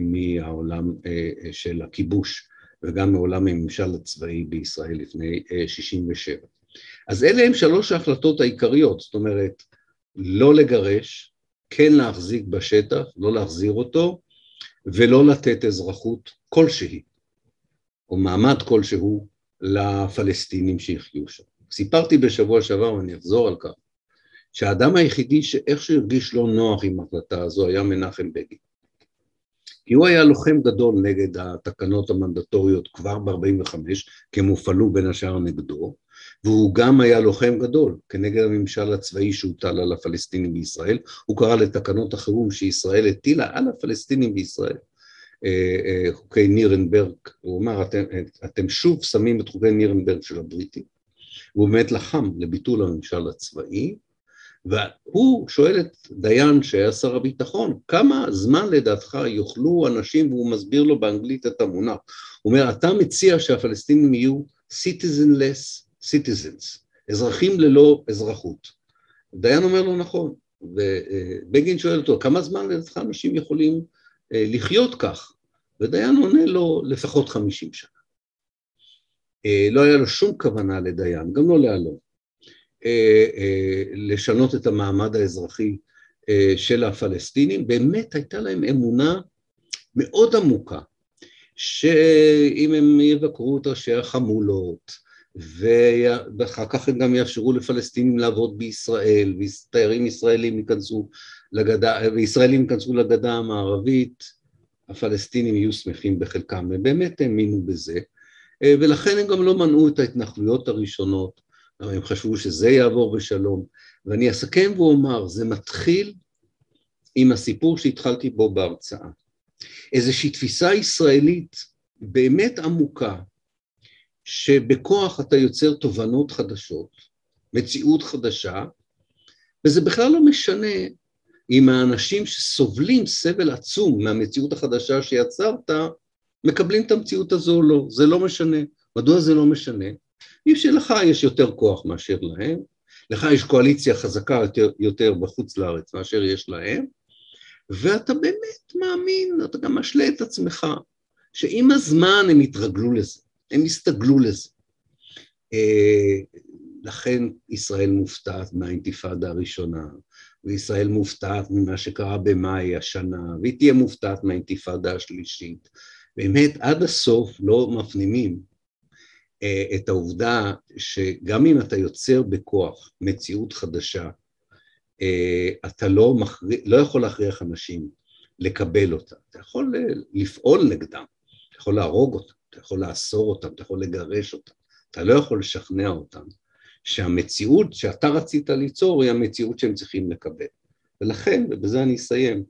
מהעולם של הכיבוש וגם מעולם הממשל הצבאי בישראל לפני 67. אז אלה הם שלוש ההחלטות העיקריות, זאת אומרת, לא לגרש, כן להחזיק בשטח, לא להחזיר אותו, ולא לתת אזרחות כלשהי, או מעמד כלשהו, לפלסטינים שיחיו שם. סיפרתי בשבוע שעבר, ואני אחזור על כך, שהאדם היחידי שאיכשהו הרגיש לא נוח עם ההחלטה הזו היה מנחם בגין. כי הוא היה לוחם גדול נגד התקנות המנדטוריות כבר ב-45, כי הם הופעלו בין השאר נגדו, והוא גם היה לוחם גדול כנגד הממשל הצבאי שהוטל על הפלסטינים בישראל, הוא קרא לתקנות החירום שישראל הטילה על הפלסטינים בישראל, אה, אה, חוקי נירנברג, הוא אמר אתם, אתם שוב שמים את חוקי נירנברג של הבריטים, הוא באמת לחם לביטול הממשל הצבאי, והוא שואל את דיין שהיה שר הביטחון, כמה זמן לדעתך יוכלו אנשים, והוא מסביר לו באנגלית את המונח, הוא אומר, אתה מציע שהפלסטינים יהיו citizenless citizens, אזרחים ללא אזרחות. דיין אומר לו נכון, ובגין שואל אותו, כמה זמן לדעתך אנשים יכולים אה, לחיות כך? ודיין עונה לו, לפחות חמישים שנה. אה, לא היה לו שום כוונה לדיין, גם לא לאלון, אה, לשנות את המעמד האזרחי של הפלסטינים, באמת הייתה להם אמונה מאוד עמוקה, שאם הם יבקרו את ראשי החמולות, ואחר כך הם גם יאפשרו לפלסטינים לעבוד בישראל, ותיירים ישראלים ייכנסו לגדה, וישראלים ייכנסו לגדה המערבית, הפלסטינים יהיו שמחים בחלקם, הם באמת האמינו בזה, ולכן הם גם לא מנעו את ההתנחלויות הראשונות, הם חשבו שזה יעבור בשלום, ואני אסכם ואומר, זה מתחיל עם הסיפור שהתחלתי בו בהרצאה. איזושהי תפיסה ישראלית באמת עמוקה, שבכוח אתה יוצר תובנות חדשות, מציאות חדשה, וזה בכלל לא משנה אם האנשים שסובלים סבל עצום מהמציאות החדשה שיצרת, מקבלים את המציאות הזו או לא, זה לא משנה. מדוע זה לא משנה? מפני שלך יש יותר כוח מאשר להם, לך יש קואליציה חזקה יותר, יותר בחוץ לארץ מאשר יש להם, ואתה באמת מאמין, אתה גם משלה את עצמך, שעם הזמן הם יתרגלו לזה. הם הסתגלו לזה. אה, לכן ישראל מופתעת מהאינתיפאדה הראשונה, וישראל מופתעת ממה שקרה במאי השנה, והיא תהיה מופתעת מהאינתיפאדה השלישית. באמת, עד הסוף לא מפנימים אה, את העובדה שגם אם אתה יוצר בכוח מציאות חדשה, אה, אתה לא, מכריח, לא יכול להכריח אנשים לקבל אותה. אתה יכול לפעול נגדם, אתה יכול להרוג אותם, אתה יכול לאסור אותם, אתה יכול לגרש אותם, אתה לא יכול לשכנע אותם שהמציאות שאתה רצית ליצור היא המציאות שהם צריכים לקבל. ולכן, ובזה אני אסיים,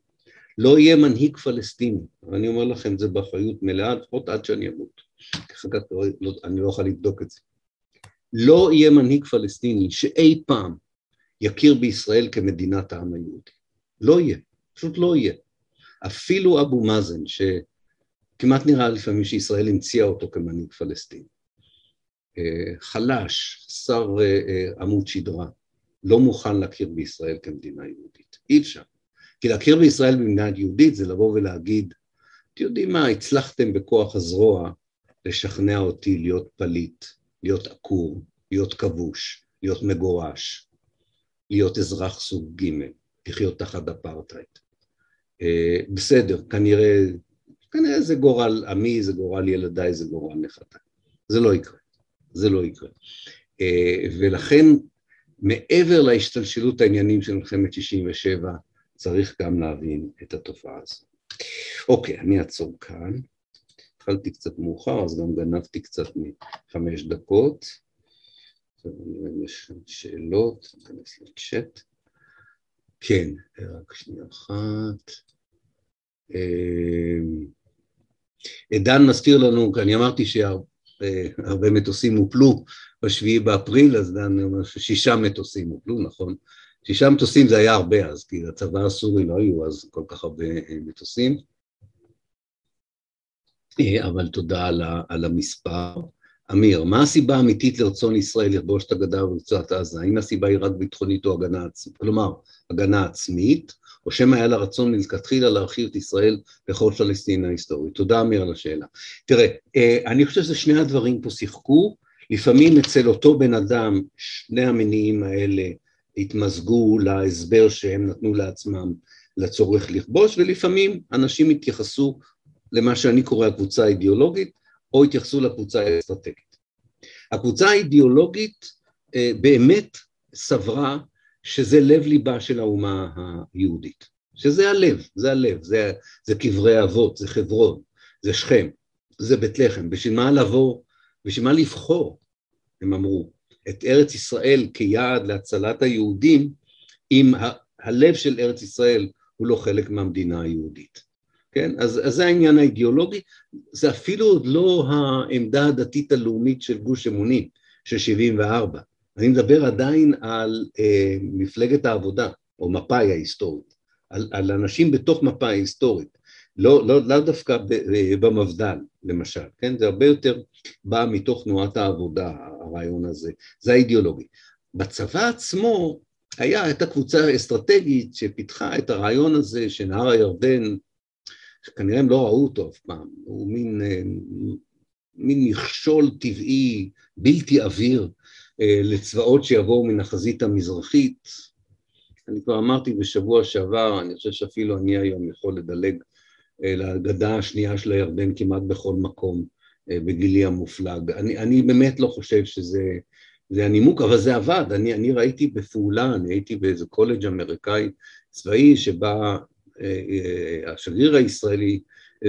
לא יהיה מנהיג פלסטיני, ואני אומר לכם זה באחריות מלאה, לפחות עד שאני אמות, אחר כך לא, אני לא אוכל לבדוק את זה. לא יהיה מנהיג פלסטיני שאי פעם יכיר בישראל כמדינת העם היהודי. לא יהיה, פשוט לא יהיה. אפילו אבו מאזן, שכמעט נראה לפעמים שישראל המציאה אותו כמנהיג פלסטיני. אה, חלש, חסר אה, אה, עמוד שדרה, לא מוכן להכיר בישראל כמדינה יהודית. אי אפשר. כי להכיר בישראל במדינה יהודית זה לבוא ולהגיד, אתם יודעים מה, הצלחתם בכוח הזרוע לשכנע אותי להיות פליט, להיות עקור, להיות כבוש, להיות מגורש, להיות אזרח סוג ג', לחיות תחת אפרטהייד. בסדר, כנראה, כנראה זה גורל עמי, זה גורל ילדיי, זה גורל נכדיי. זה לא יקרה, זה לא יקרה. אה, ולכן, מעבר להשתלשלות העניינים של מלחמת 67', צריך גם להבין את התופעה הזו. אוקיי, אני אעצור כאן. התחלתי קצת מאוחר, אז גם גנבתי קצת מחמש דקות. עכשיו נראה אם יש שאלות, ניכנס לצ'אט. כן, רק שנייה אחת. דן מזכיר לנו, אני אמרתי שהרבה מטוסים הופלו בשביעי באפריל, אז דן אומר ששישה מטוסים הופלו, נכון? שישה מטוסים זה היה הרבה אז, כי לצבא הסורי לא היו אז כל כך הרבה אה, מטוסים. אה, אבל תודה על המספר. אמיר, מה הסיבה האמיתית לרצון ישראל לכבוש את הגדה ורצועת עזה? האם הסיבה היא רק ביטחונית או הגנה עצמית? כלומר, הגנה עצמית, או שמא היה לה רצון מלכתחילה להרחיב את ישראל לכל פלסטינה היסטורית? תודה אמיר על השאלה. תראה, אה, אני חושב ששני הדברים פה שיחקו, לפעמים אצל אותו בן אדם, שני המניעים האלה התמזגו להסבר שהם נתנו לעצמם לצורך לכבוש, ולפעמים אנשים התייחסו למה שאני קורא הקבוצה האידיאולוגית, או התייחסו לקבוצה האסטרטגית. הקבוצה האידיאולוגית אה, באמת סברה שזה לב ליבה של האומה היהודית, שזה הלב, זה הלב, זה, זה קברי אבות, זה חברון, זה שכם, זה בית לחם, בשביל מה לבוא, בשביל מה לבחור, הם אמרו, את ארץ ישראל כיעד להצלת היהודים, אם הלב של ארץ ישראל הוא לא חלק מהמדינה היהודית. כן? אז, אז זה העניין האידיאולוגי, זה אפילו עוד לא העמדה הדתית הלאומית של גוש אמונים, של 74. אני מדבר עדיין על אה, מפלגת העבודה, או מפא"י ההיסטורית, על, על אנשים בתוך מפא"י ההיסטורית, לא, לא, לא דווקא אה, במפד"ל, למשל, כן? זה הרבה יותר בא מתוך תנועת העבודה, הרעיון הזה, זה האידיאולוגי. בצבא עצמו היה, הייתה קבוצה אסטרטגית שפיתחה את הרעיון הזה שנהר הירדן שכנראה הם לא ראו אותו אף פעם, הוא מין, אה, מין מכשול טבעי בלתי עביר לצבאות שיבואו מן החזית המזרחית. אני כבר אמרתי בשבוע שעבר, אני חושב שאפילו אני היום יכול לדלג אה, לגדה השנייה של הירדן כמעט בכל מקום בגילי המופלג. אני, אני באמת לא חושב שזה זה הנימוק, אבל זה עבד. אני, אני ראיתי בפעולה, אני הייתי באיזה קולג' אמריקאי צבאי שבה אה, אה, השגריר הישראלי,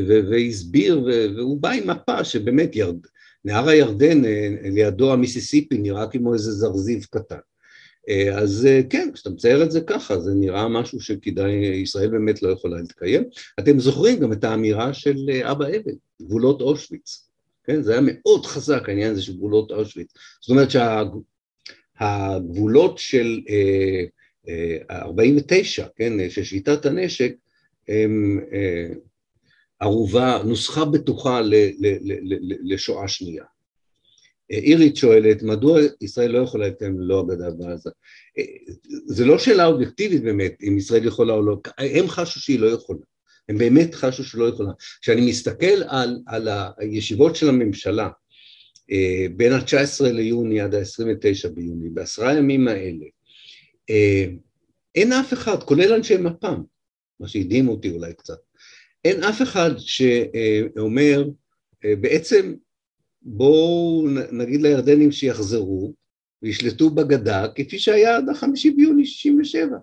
והסביר, והוא בא עם מפה שבאמת ירד, נהר הירדן אה, לידו המיסיסיפי נראה כמו איזה זרזיב קטן. אז כן, כשאתה מצייר את זה ככה, זה נראה משהו שכדאי, ישראל באמת לא יכולה להתקיים. אתם זוכרים גם את האמירה של אבא אבן, גבולות אושוויץ, כן? זה היה מאוד חזק העניין הזה של גבולות אושוויץ. זאת אומרת שהגבולות של 49, כן, של שביתת הנשק, הם אה, ערובה, נוסחה בטוחה לשואה שנייה. אה, אירית שואלת, מדוע ישראל לא יכולה לקיים ללא הגדה בעזה? אה, זה לא שאלה אובייקטיבית באמת, אם ישראל יכולה או לא, הם חשו שהיא לא יכולה, הם באמת חשו שלא יכולה. כשאני מסתכל על, על הישיבות של הממשלה, בין ה-19 ליוני עד ה-29 ביוני, בעשרה ימים האלה, אין אף אחד, כולל אנשי מפ"ם, מה שהדהים אותי אולי קצת, אין אף אחד שאומר, בעצם בואו נגיד לירדנים שיחזרו וישלטו בגדה כפי שהיה עד החמישי ביוני 67,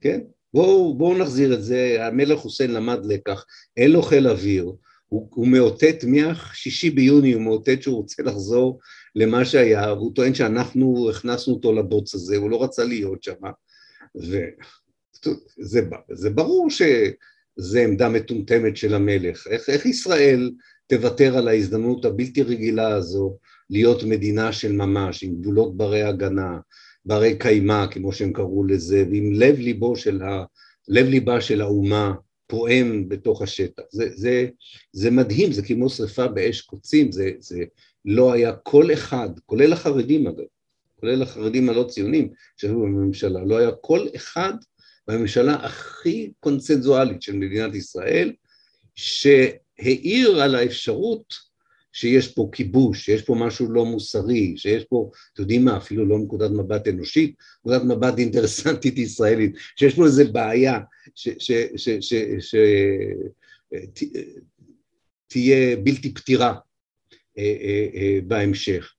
כן? בואו בוא נחזיר את זה, המלך חוסיין למד לקח, אין לו חיל אוויר, הוא, הוא מאותת מהשישי ביוני, הוא מאותת שהוא רוצה לחזור למה שהיה, והוא טוען שאנחנו הכנסנו אותו לבוץ הזה, הוא לא רצה להיות שם, וזה ברור שזה עמדה מטומטמת של המלך, איך, איך ישראל תוותר על ההזדמנות הבלתי רגילה הזו להיות מדינה של ממש, עם גבולות ברי הגנה, ברי קיימא, כמו שהם קראו לזה, ועם לב ליבו של ה... לב ליבה של האומה פועם בתוך השטח. זה, זה, זה מדהים, זה כמו שריפה באש קוצים, זה, זה לא היה כל אחד, כולל החרדים אגב, כולל החרדים הלא ציונים שהיו בממשלה, לא היה כל אחד בממשלה הכי קונצנזואלית של מדינת ישראל, שהעיר על האפשרות שיש פה כיבוש, שיש פה משהו לא מוסרי, שיש פה, אתם יודעים מה, אפילו לא נקודת מבט אנושית, נקודת מבט אינטרסנטית ישראלית, שיש פה איזה בעיה שתהיה בלתי פתירה אה, אה, אה, בהמשך.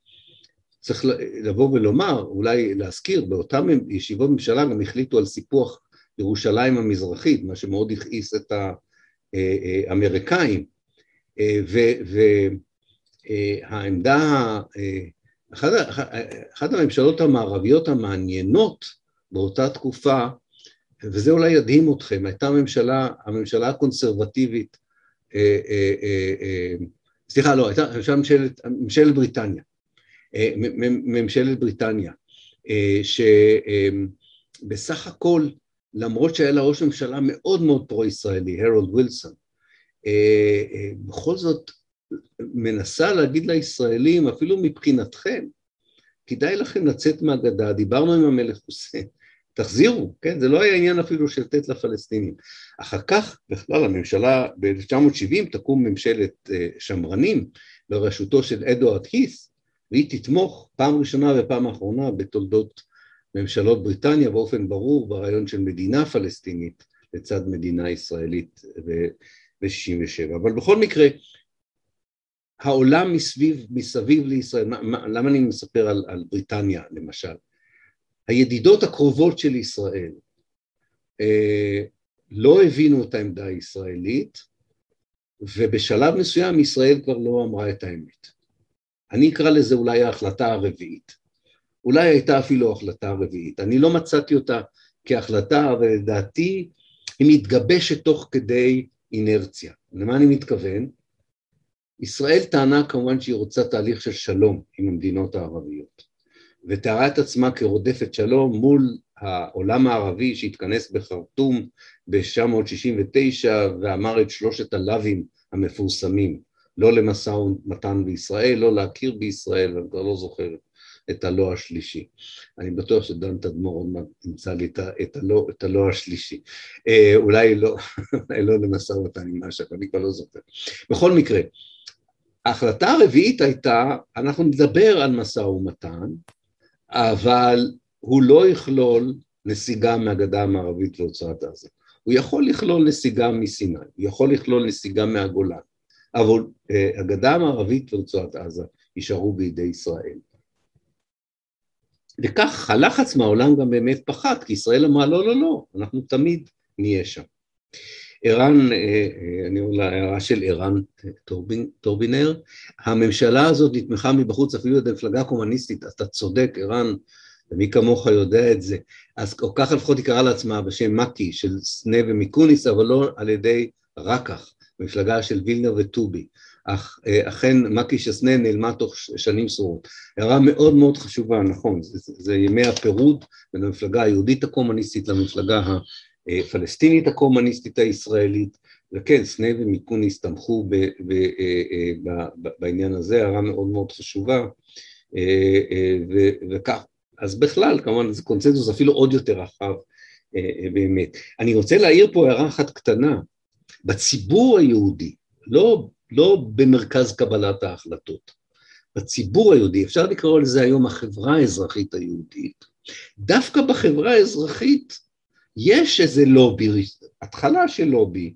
צריך לבוא ולומר, אולי להזכיר, באותן ישיבות ממשלה גם החליטו על סיפוח ירושלים המזרחית, מה שמאוד הכעיס את האמריקאים, והעמדה, אחת, הממשלות המערביות המעניינות באותה תקופה, וזה אולי ידהים אתכם, הייתה הממשלה, הממשלה הקונסרבטיבית, סליחה, לא, הייתה ממשלת, ממשלת בריטניה, ממשלת בריטניה, שבסך הכל, למרות שהיה לה ראש ממשלה מאוד מאוד פרו-ישראלי, הרולד ווילסון, בכל זאת מנסה להגיד לישראלים, אפילו מבחינתכם, כדאי לכם לצאת מהגדה, דיברנו עם המלך חוסיין, תחזירו, כן? זה לא היה עניין אפילו של לתת לפלסטינים. אחר כך, בכלל, הממשלה, ב-1970 תקום ממשלת אה, שמרנים בראשותו של אדוארד היס, והיא תתמוך פעם ראשונה ופעם אחרונה בתולדות ממשלות בריטניה באופן ברור ברעיון של מדינה פלסטינית לצד מדינה ישראלית ב-67. אבל בכל מקרה, העולם מסביב, מסביב לישראל, מה, מה, למה אני מספר על, על בריטניה למשל? הידידות הקרובות של ישראל אה, לא הבינו את העמדה הישראלית ובשלב מסוים ישראל כבר לא אמרה את האמת. אני אקרא לזה אולי ההחלטה הרביעית. אולי הייתה אפילו החלטה רביעית. אני לא מצאתי אותה כהחלטה, אבל לדעתי היא מתגבשת תוך כדי אינרציה. למה אני מתכוון? ישראל טענה כמובן שהיא רוצה תהליך של שלום עם המדינות הערביות, ותיארה את עצמה כרודפת שלום מול העולם הערבי שהתכנס בחרטום ב-969 ואמר את שלושת הלאווים המפורסמים, לא למשא ומתן בישראל, לא להכיר בישראל, אני כבר לא זוכר את הלא השלישי. אני בטוח שדן תדמור עוד מעט ימצא לי את, הלא, את הלא השלישי. אה, אולי לא, לא למשא ומתן עם אש"ף, אני כבר לא זוכר. בכל מקרה, ההחלטה הרביעית הייתה, אנחנו נדבר על משא ומתן, אבל הוא לא יכלול נסיגה מהגדה המערבית והוצאת עזה. הוא יכול לכלול נסיגה מסיני, הוא יכול לכלול נסיגה מהגולן, אבל uh, הגדה המערבית ורצועת עזה יישארו בידי ישראל. וכך הלחץ מהעולם גם באמת פחת, כי ישראל אמרה לא, לא, לא, אנחנו תמיד נהיה שם. ערן, אה, אה, אני אומר להערה של ערן טורבינר, הממשלה הזאת נתמכה מבחוץ אפילו על המפלגה הקומוניסטית, אתה צודק ערן, ומי כמוך יודע את זה, אז ככה לפחות היא קראה לעצמה בשם מקי של סנה ומיקוניס, אבל לא על ידי רקח, מפלגה של וילנר וטובי, אך אה, אכן מקי שסנה נעלמה תוך שנים סורות. הערה מאוד מאוד חשובה, נכון, זה, זה ימי הפירוד בין המפלגה היהודית הקומוניסטית למפלגה הפלסטינית הקומוניסטית הישראלית, וכן, סנה ומיקוניס תמכו ב, ב, אה, ב, בעניין הזה, הערה מאוד מאוד חשובה, אה, אה, ו, וכך, אז בכלל, כמובן זה קונצנזוס אפילו עוד יותר רחב באמת. אני רוצה להעיר פה הערה אחת קטנה, בציבור היהודי, לא, לא במרכז קבלת ההחלטות, בציבור היהודי, אפשר לקרוא לזה היום החברה האזרחית היהודית, דווקא בחברה האזרחית יש איזה לובי, התחלה של לובי,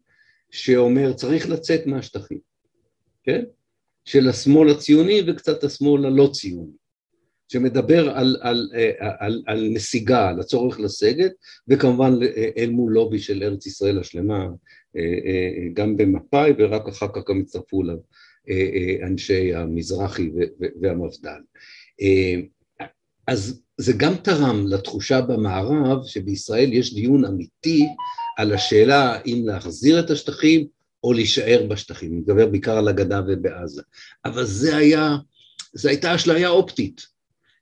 שאומר צריך לצאת מהשטחים, כן? של השמאל הציוני וקצת השמאל הלא ציוני, שמדבר על, על, על, על, על נסיגה, על הצורך לסגת, וכמובן אל מול לובי של ארץ ישראל השלמה, גם במפא"י ורק אחר כך גם הצטרפו אליו אנשי המזרחי והמפד"ל. אז זה גם תרם לתחושה במערב שבישראל יש דיון אמיתי על השאלה אם להחזיר את השטחים או להישאר בשטחים, אני מדבר בעיקר על הגדה ובעזה, אבל זה היה, זו הייתה אשליה אופטית,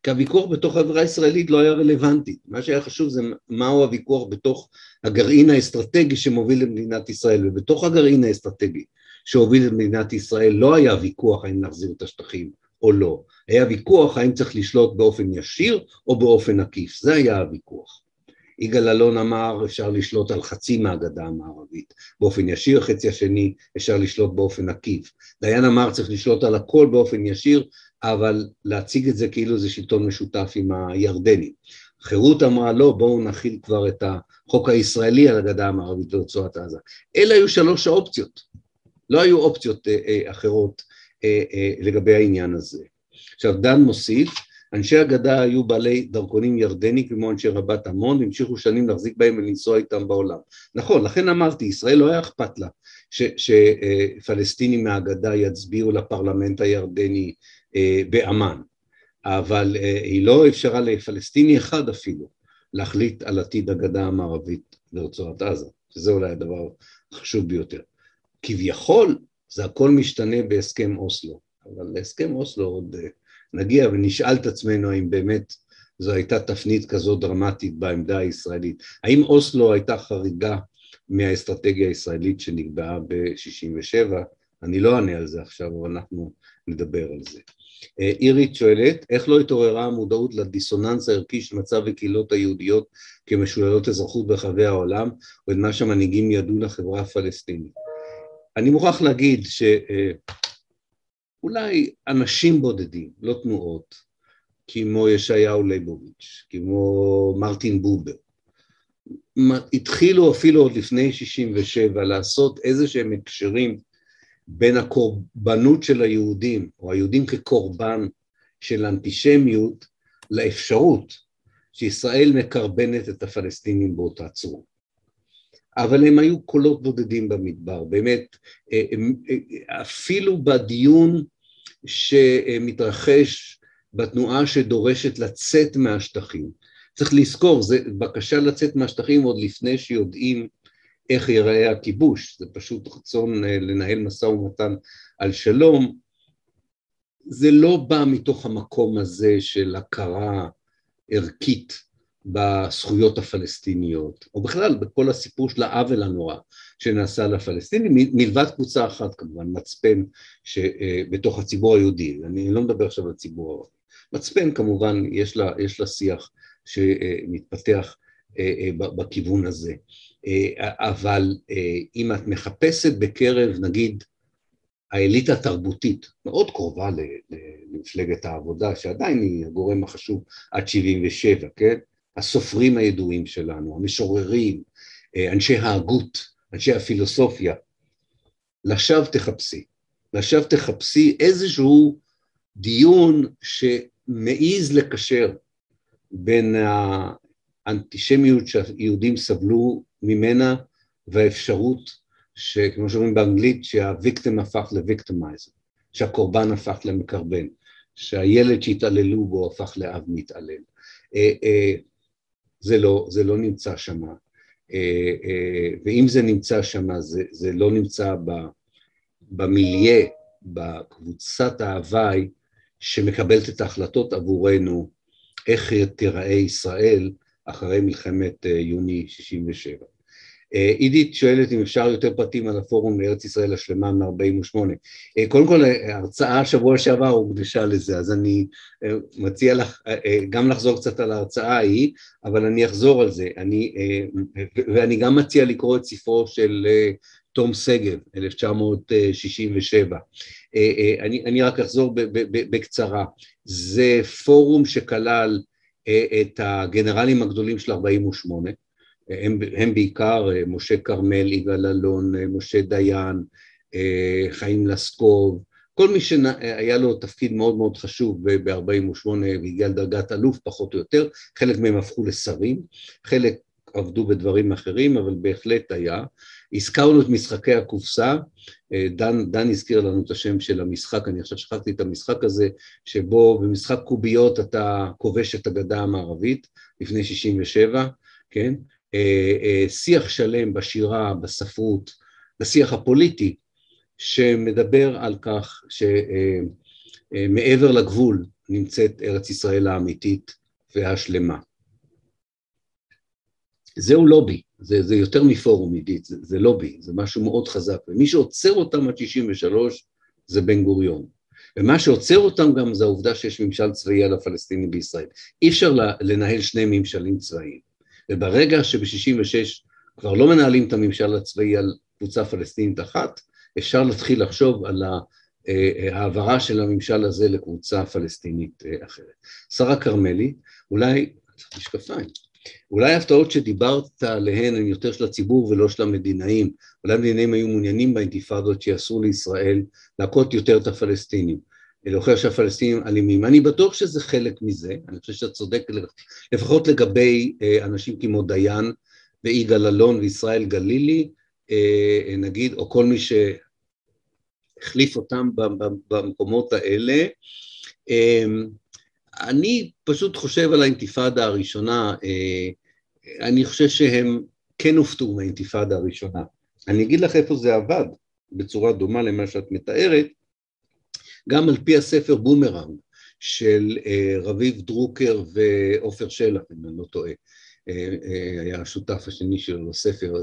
כי הוויכוח בתוך החברה הישראלית לא היה רלוונטי, מה שהיה חשוב זה מהו הוויכוח בתוך הגרעין האסטרטגי שמוביל למדינת ישראל, ובתוך הגרעין האסטרטגי שהוביל למדינת ישראל לא היה ויכוח האם להחזיר את השטחים או לא, היה ויכוח האם צריך לשלוט באופן ישיר או באופן עקיף, זה היה הוויכוח. יגאל אלון אמר אפשר לשלוט על חצי מהגדה המערבית באופן ישיר, חצי השני אפשר לשלוט באופן עקיף. דיין אמר צריך לשלוט על הכל באופן ישיר, אבל להציג את זה כאילו זה שלטון משותף עם הירדנים. חירות אמרה לא, בואו נכיל כבר את החוק הישראלי על הגדה המערבית ורצועת עזה. אלה היו שלוש האופציות, לא היו אופציות אה, אה, אחרות אה, אה, לגבי העניין הזה. עכשיו דן מוסיף, אנשי הגדה היו בעלי דרכונים ירדני כמו אנשי רבת עמון והמשיכו שנים להחזיק בהם ולנסוע איתם בעולם. נכון, לכן אמרתי, ישראל לא היה אכפת לה שפלסטינים מהגדה יצביעו לפרלמנט הירדני אה, באמ"ן, אבל היא לא אפשרה לפלסטיני אחד אפילו להחליט על עתיד הגדה המערבית לרצועת עזה, שזה אולי הדבר החשוב ביותר. כביכול זה הכל משתנה בהסכם אוסלו, אבל להסכם אוסלו עוד אה, נגיע ונשאל את עצמנו האם באמת זו הייתה תפנית כזו דרמטית בעמדה הישראלית. האם אוסלו הייתה חריגה מהאסטרטגיה הישראלית שנקבעה ב-67'? אני לא אענה על זה עכשיו, אבל אנחנו נדבר על זה. אה, אירית שואלת, איך לא התעוררה המודעות לדיסוננס הערכי של מצב הקהילות היהודיות כמשוללות אזרחות ברחבי העולם, או את מה שהמנהיגים ידעו לחברה הפלסטינית? אני מוכרח להגיד שאולי אנשים בודדים, לא תנועות, כמו ישעיהו ליבוביץ', כמו מרטין בובר, התחילו אפילו עוד לפני 67' לעשות איזה שהם הקשרים בין הקורבנות של היהודים, או היהודים כקורבן של אנטישמיות, לאפשרות שישראל מקרבנת את הפלסטינים באותה צורה. אבל הם היו קולות בודדים במדבר, באמת, אה, אה, אפילו בדיון שמתרחש בתנועה שדורשת לצאת מהשטחים. צריך לזכור, זה בקשה לצאת מהשטחים עוד לפני שיודעים איך ייראה הכיבוש, זה פשוט רצון אה, לנהל משא ומתן על שלום. זה לא בא מתוך המקום הזה של הכרה ערכית בזכויות הפלסטיניות, או בכלל בכל הסיפור של העוול הנורא שנעשה לפלסטינים, מלבד קבוצה אחת כמובן, מצפן שבתוך הציבור היהודי, אני לא מדבר עכשיו על הציבור הערבי, מצפן כמובן יש לה, יש לה שיח שמתפתח אה, אה, בכיוון הזה, אה, אבל אם את מחפשת בקרב נגיד האליטה התרבותית, מאוד קרובה למפלגת העבודה, שעדיין היא הגורם החשוב עד 77, כן? הסופרים הידועים שלנו, המשוררים, אה, אנשי ההגות, אנשי הפילוסופיה, לשווא תחפשי, לשווא תחפשי איזשהו דיון שמעז לקשר בין האנטישמיות שהיהודים סבלו ממנה והאפשרות שכמו שאומרים באנגלית שהוויקטים הפך לוויקטימייזר, שהקורבן הפך למקרבן, שהילד שהתעללו בו הפך לאב מתעלל. אה, אה, זה לא, זה לא נמצא שם. אה, אה, ואם זה נמצא שם, זה, זה לא נמצא במיליה, בקבוצת ההוואי שמקבלת את ההחלטות עבורנו איך תיראה ישראל אחרי מלחמת אה, יוני 67. אה, עידית שואלת אם אפשר יותר פרטים על הפורום לארץ ישראל השלמה מ-48. אה, קודם כל, ההרצאה שבוע שעבר הוקדשה לזה, אז אני מציע לך גם לחזור קצת על ההרצאה ההיא, אבל אני אחזור על זה. אני, ואני גם מציע לקרוא את ספרו של תום שגב, 1967. אני, אני רק אחזור בקצרה. זה פורום שכלל את הגנרלים הגדולים של 48', הם, הם בעיקר משה כרמל, יגאל אלון, משה דיין, חיים לסקוב, כל מי שהיה לו תפקיד מאוד מאוד חשוב ב-48' והגיע לדרגת אלוף פחות או יותר, חלק מהם הפכו לשרים, חלק עבדו בדברים אחרים, אבל בהחלט היה. הזכרנו את משחקי הקופסה, דן, דן הזכיר לנו את השם של המשחק, אני עכשיו שכחתי את המשחק הזה, שבו במשחק קוביות אתה כובש את הגדה המערבית לפני 67', כן? אה, אה, שיח שלם בשירה, בספרות, בשיח הפוליטי, שמדבר על כך שמעבר לגבול נמצאת ארץ ישראל האמיתית והשלמה. זהו לובי, זה, זה יותר מפורום עידית, זה, זה לובי, זה משהו מאוד חזק, ומי שעוצר אותם עד 63 זה בן גוריון. ומה שעוצר אותם גם זה העובדה שיש ממשל צבאי על הפלסטינים בישראל. אי אפשר לנהל שני ממשלים צבאיים. וברגע שב-66 כבר לא מנהלים את הממשל הצבאי על קבוצה פלסטינית אחת, אפשר להתחיל לחשוב על ההעברה של הממשל הזה לקבוצה פלסטינית אה, אחרת. שרה כרמלי, אולי, משקפיים, אולי ההפתעות שדיברת עליהן הן יותר של הציבור ולא של המדינאים, אולי המדינאים היו מעוניינים באינתיפאדות שיאסרו לישראל להכות יותר את הפלסטינים, להוכיח שהפלסטינים אלימים. אני בטוח שזה חלק מזה, אני חושב שאתה צודק לפחות לגבי אה, אנשים כמו דיין ויגאל אלון וישראל גלילי, אה, נגיד, או כל מי שהחליף אותם במקומות האלה. אני פשוט חושב על האינתיפאדה הראשונה, אה, אני חושב שהם כן הופתעו מהאינתיפאדה הראשונה. אני אגיד לך איפה זה עבד, בצורה דומה למה שאת מתארת, גם על פי הספר בומרנג של אה, רביב דרוקר ועופר שלח, אם אני לא טועה, היה השותף השני שלו לספר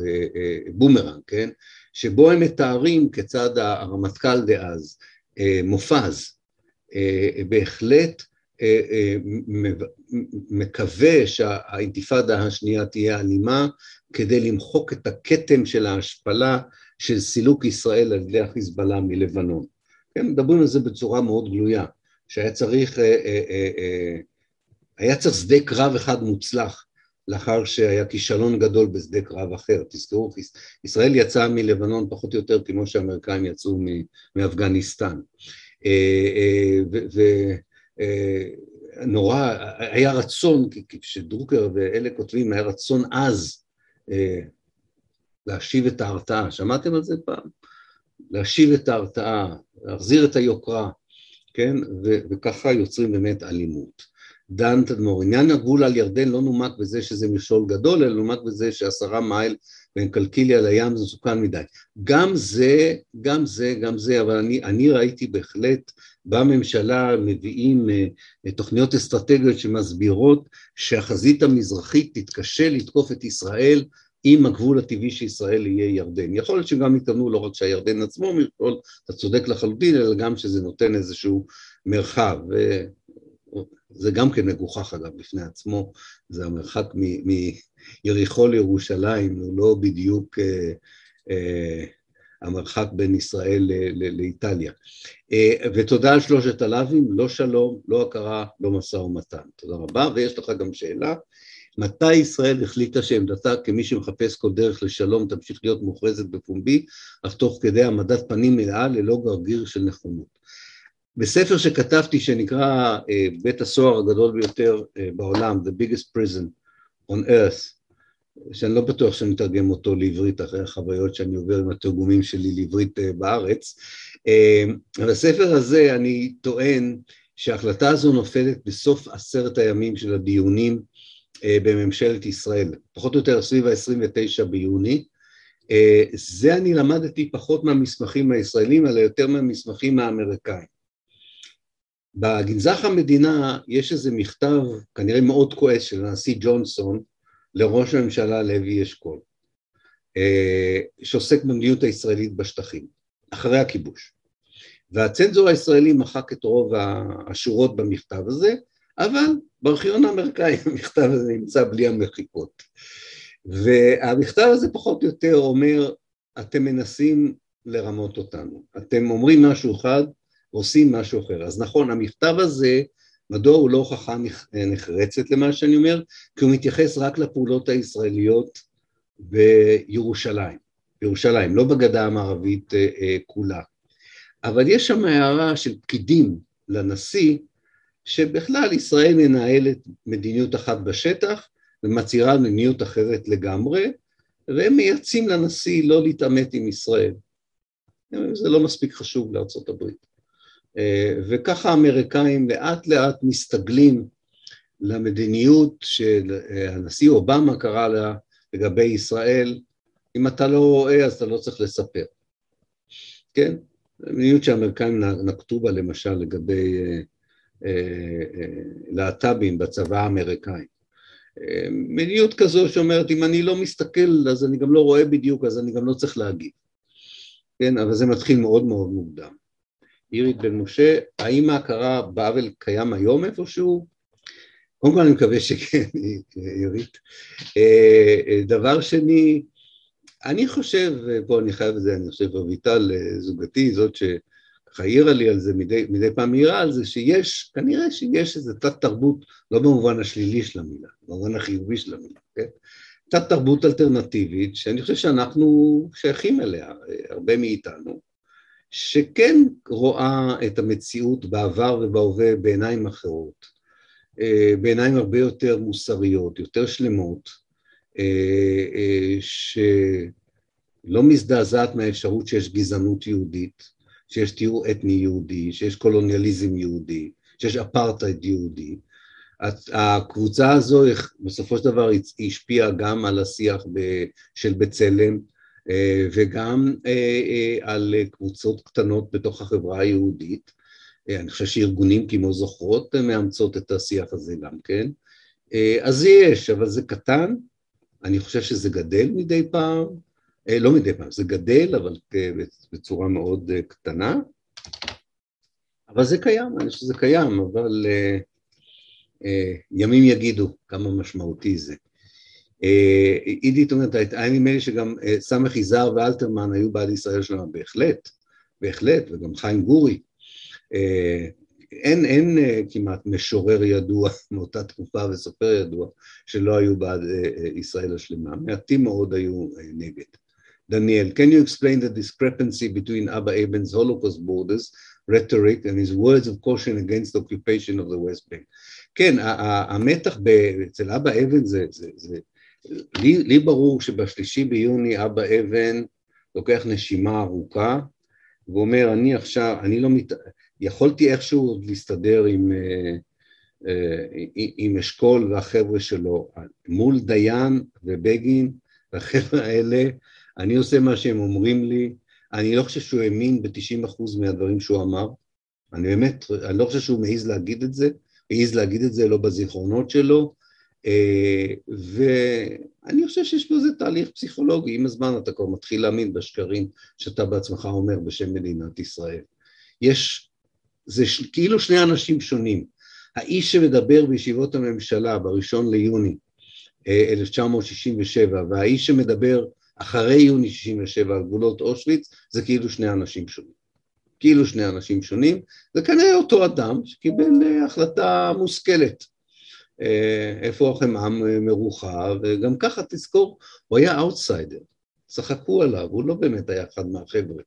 בומרנג, כן? שבו הם מתארים כיצד הרמטכ"ל דאז, אה, מופז, אה, בהחלט אה, מקווה שהאינתיפאדה השנייה תהיה אלימה כדי למחוק את הכתם של ההשפלה של סילוק ישראל על ידי החיזבאללה מלבנון. כן, מדברים על זה בצורה מאוד גלויה, שהיה צריך, היה צריך שדה קרב אחד מוצלח לאחר שהיה כישלון גדול בשדה קרב אחר. תזכרו, ישראל יצאה מלבנון פחות או יותר כמו שהאמריקאים יצאו מאפגניסטן. אה, אה, ונורא, אה, היה רצון, כשדרוקר ואלה כותבים, היה רצון עז להשיב את ההרתעה. שמעתם על זה פעם? להשיב את ההרתעה, להחזיר את היוקרה, כן? וככה יוצרים באמת אלימות. דן תדמור. עניין הגבול על ירדן לא נומק בזה שזה מכשול גדול, אלא נומק בזה שעשרה מייל בין קלקיליה לים זה מסוכן מדי. גם זה, גם זה, גם זה, אבל אני, אני ראיתי בהחלט בממשלה מביאים uh, תוכניות אסטרטגיות שמסבירות שהחזית המזרחית תתקשה לתקוף את ישראל אם הגבול הטבעי של ישראל יהיה ירדן. יכול להיות שגם התכוונו לא רק שהירדן עצמו מכשול, אתה צודק לחלוטין, אלא גם שזה נותן איזשהו מרחב. זה גם כן מגוחך אגב בפני עצמו, זה המרחק מיריחו לירושלים, הוא לא בדיוק אה, אה, המרחק בין ישראל לאיטליה. אה, ותודה על שלושת הלאווים, לא שלום, לא הכרה, לא משא ומתן. תודה רבה, ויש לך גם שאלה. מתי ישראל החליטה שעמדתה כמי שמחפש כל דרך לשלום תמשיך להיות מוכרזת בפומבי, אך תוך כדי העמדת פנים מלאה ללא גרגיר של נכונות. בספר שכתבתי שנקרא uh, בית הסוהר הגדול ביותר uh, בעולם, The Biggest Prison on Earth, שאני לא בטוח שאני אתרגם אותו לעברית אחרי החוויות שאני עובר עם התרגומים שלי לעברית uh, בארץ, uh, בספר הזה אני טוען שההחלטה הזו נופלת בסוף עשרת הימים של הדיונים uh, בממשלת ישראל, פחות או יותר סביב ה-29 ביוני, uh, זה אני למדתי פחות מהמסמכים הישראלים, אלא יותר מהמסמכים האמריקאים. בגנזך המדינה יש איזה מכתב כנראה מאוד כועס של הנשיא ג'ונסון לראש הממשלה לוי אשכול אה, שעוסק במדיניות הישראלית בשטחים אחרי הכיבוש. והצנזור הישראלי מחק את רוב השורות במכתב הזה אבל בארכיון האמריקאי המכתב הזה נמצא בלי המחיקות. והמכתב הזה פחות או יותר אומר אתם מנסים לרמות אותנו. אתם אומרים משהו אחד עושים משהו אחר. אז נכון, המכתב הזה, מדוע הוא לא הוכחה נחרצת למה שאני אומר? כי הוא מתייחס רק לפעולות הישראליות בירושלים, בירושלים, לא בגדה המערבית כולה. אבל יש שם הערה של פקידים לנשיא, שבכלל ישראל מנהלת מדיניות אחת בשטח ומצהירה מדיניות אחרת לגמרי, והם מייעצים לנשיא לא להתעמת עם ישראל. זה לא מספיק חשוב לארצות הברית. אה, וככה האמריקאים לאט לאט מסתגלים למדיניות שהנשיא אובמה קרא לה לגבי ישראל, אם אתה לא רואה אז אתה לא צריך לספר, כן? מדיניות שהאמריקאים נקטו בה למשל לגבי אה, אה, להט"בים בצבא האמריקאי. מדיניות כזו שאומרת אם אני לא מסתכל אז אני גם לא רואה בדיוק אז אני גם לא צריך להגיב, כן? אבל זה מתחיל מאוד מאוד מוקדם. אירית בן משה, האם ההכרה בעוול קיים היום איפשהו? קודם כל אני מקווה שכן, אירית. אה, דבר שני, אני חושב, פה אני חייב את זה, אני חושב, רויטל זוגתי, זאת שככה העירה לי על זה, מדי, מדי פעם העירה על זה, שיש, כנראה שיש איזו תת תרבות, לא במובן השלילי של המילה, במובן החיובי של המילה, כן? תת תרבות אלטרנטיבית, שאני חושב שאנחנו שייכים אליה, הרבה מאיתנו, שכן רואה את המציאות בעבר ובהווה בעיניים אחרות, אה, בעיניים הרבה יותר מוסריות, יותר שלמות, אה, אה, שלא מזדעזעת מהאפשרות שיש גזענות יהודית, שיש תיאור אתני יהודי, שיש קולוניאליזם יהודי, שיש אפרטהייד יהודי. הקבוצה הזו בסופו של דבר השפיעה גם על השיח של בצלם, וגם אה, אה, על קבוצות קטנות בתוך החברה היהודית. אני חושב שארגונים כמו זוכרות מאמצות את השיח הזה גם כן. אז יש, אבל זה קטן, אני חושב שזה גדל מדי פעם, לא מדי פעם, זה גדל, אבל בצורה מאוד קטנה. אבל זה קיים, אני חושב שזה קיים, אבל ימים יגידו כמה משמעותי זה. עידית אה, אומרת, היה נדמה לי שגם אה, סמך יזהר ואלתרמן היו בעד ישראל שלנו, בהחלט, בהחלט, וגם חיים גורי. אה, אין, אין כמעט משורר ידוע מאותה תקופה וסופר ידוע שלא היו בעד ישראל השלמה, מעטים מאוד היו נגד. דניאל, can you explain the discrepancy between Abba Eben's Holocaust borders rhetoric and his words of caution against occupation of the West Bank? כן, המתח אצל אבא אבן זה, זה, זה לי, לי ברור שבשלישי ביוני אבא אבן לוקח נשימה ארוכה ואומר אני עכשיו, אני לא מת... יכולתי איכשהו להסתדר עם, אה, אה, עם אשכול והחבר'ה שלו. מול דיין ובגין והחבר'ה האלה אני עושה מה שהם אומרים לי. אני לא חושב שהוא האמין ב-90% מהדברים שהוא אמר. אני באמת, אני לא חושב שהוא מעז להגיד את זה, העז להגיד את זה לא בזיכרונות שלו ואני חושב שיש פה איזה תהליך פסיכולוגי, עם הזמן אתה כבר מתחיל להאמין בשקרים שאתה בעצמך אומר בשם מדינת ישראל. יש, זה ש, כאילו שני אנשים שונים. האיש שמדבר בישיבות הממשלה בראשון ליוני 1967 אה, והאיש שמדבר אחרי יוני 67 על גבולות אושוויץ זה כאילו שני אנשים שונים. כאילו שני אנשים שונים, זה כנראה אותו אדם שקיבל אה, החלטה מושכלת. אה, איפה החמאה מרוחה, וגם ככה תזכור, הוא היה אאוטסיידר, צחקו עליו, הוא לא באמת היה אחד מהחבר'ה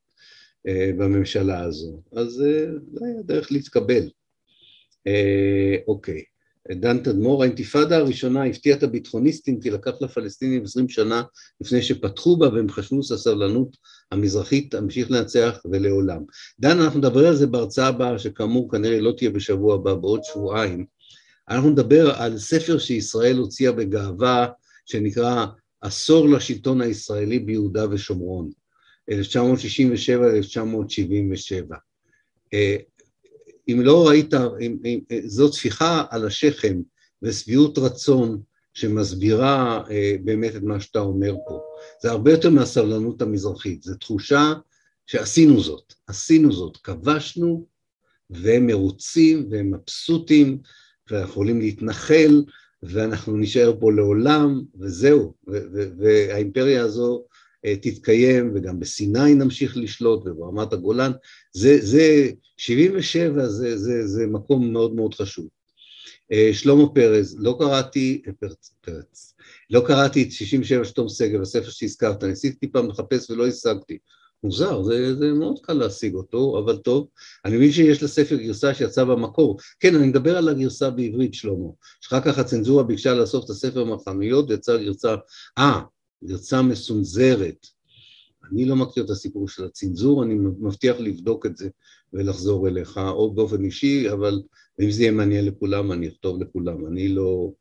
אה, בממשלה הזו, אז זה אה, היה דרך להתקבל. אוקיי, דן תדמור, האינתיפאדה הראשונה הפתיעה את הביטחוניסטים כי לקח לפלסטינים עשרים שנה לפני שפתחו בה והם חשבו שהסבלנות המזרחית תמשיך לנצח ולעולם. דן, אנחנו נדבר על זה בהרצאה הבאה, שכאמור כנראה לא תהיה בשבוע הבא, בעוד שבועיים. אנחנו נדבר על ספר שישראל הוציאה בגאווה, שנקרא עשור לשלטון הישראלי ביהודה ושומרון, 1967-1977. אה, אם לא ראית, אם, אם, זו טפיחה על השכם ושביעות רצון שמסבירה אה, באמת את מה שאתה אומר פה. זה הרבה יותר מהסבלנות המזרחית, זו תחושה שעשינו זאת, עשינו זאת, כבשנו והם מרוצים והם מבסוטים ואנחנו יכולים להתנחל, ואנחנו נישאר פה לעולם, וזהו, והאימפריה הזו אה, תתקיים, וגם בסיני נמשיך לשלוט, וברמת הגולן, זה, זה 77 זה, זה, זה מקום מאוד מאוד חשוב. אה, שלמה פרז, לא קראתי, אה, פרץ, פרץ, לא קראתי את 67 שתום שגב, הספר שהזכרת, ניסיתי טיפה לחפש ולא השגתי. מוזר, זה, זה מאוד קל להשיג אותו, אבל טוב. אני מבין שיש לספר גרסה שיצאה במקור. כן, אני מדבר על הגרסה בעברית, שלמה. שאחר כך הצנזורה ביקשה לאסוף את הספר מהחנויות ויצאה גרסה, אה, גרסה מסונזרת. אני לא מכיר את הסיפור של הצנזור, אני מבטיח לבדוק את זה ולחזור אליך, או באופן אישי, אבל אם זה יהיה מעניין לכולם, אני אכתוב לכולם. אני לא,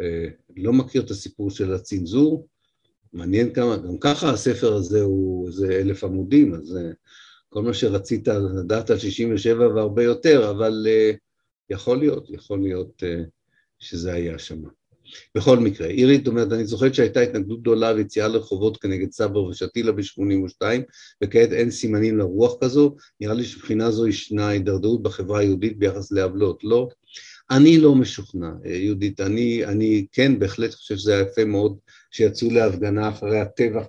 אה, לא מכיר את הסיפור של הצנזור, מעניין כמה, גם ככה הספר הזה הוא איזה אלף עמודים, אז אה, כל מה שרצית לדעת על 67 והרבה יותר, אבל אה, יכול להיות, יכול להיות שזה היה שם. בכל מקרה, עירית אומרת, אני זוכרת שהייתה התנגדות גדולה ויציאה לרחובות כנגד סבר ושתילה ב-82, וכעת אין סימנים לרוח כזו, נראה לי שבחינה זו ישנה הידרדרות בחברה היהודית ביחס לעוולות, לא? אני לא משוכנע, יהודית, אני, אני כן בהחלט חושב שזה היה יפה מאוד שיצאו להפגנה אחרי הטבח,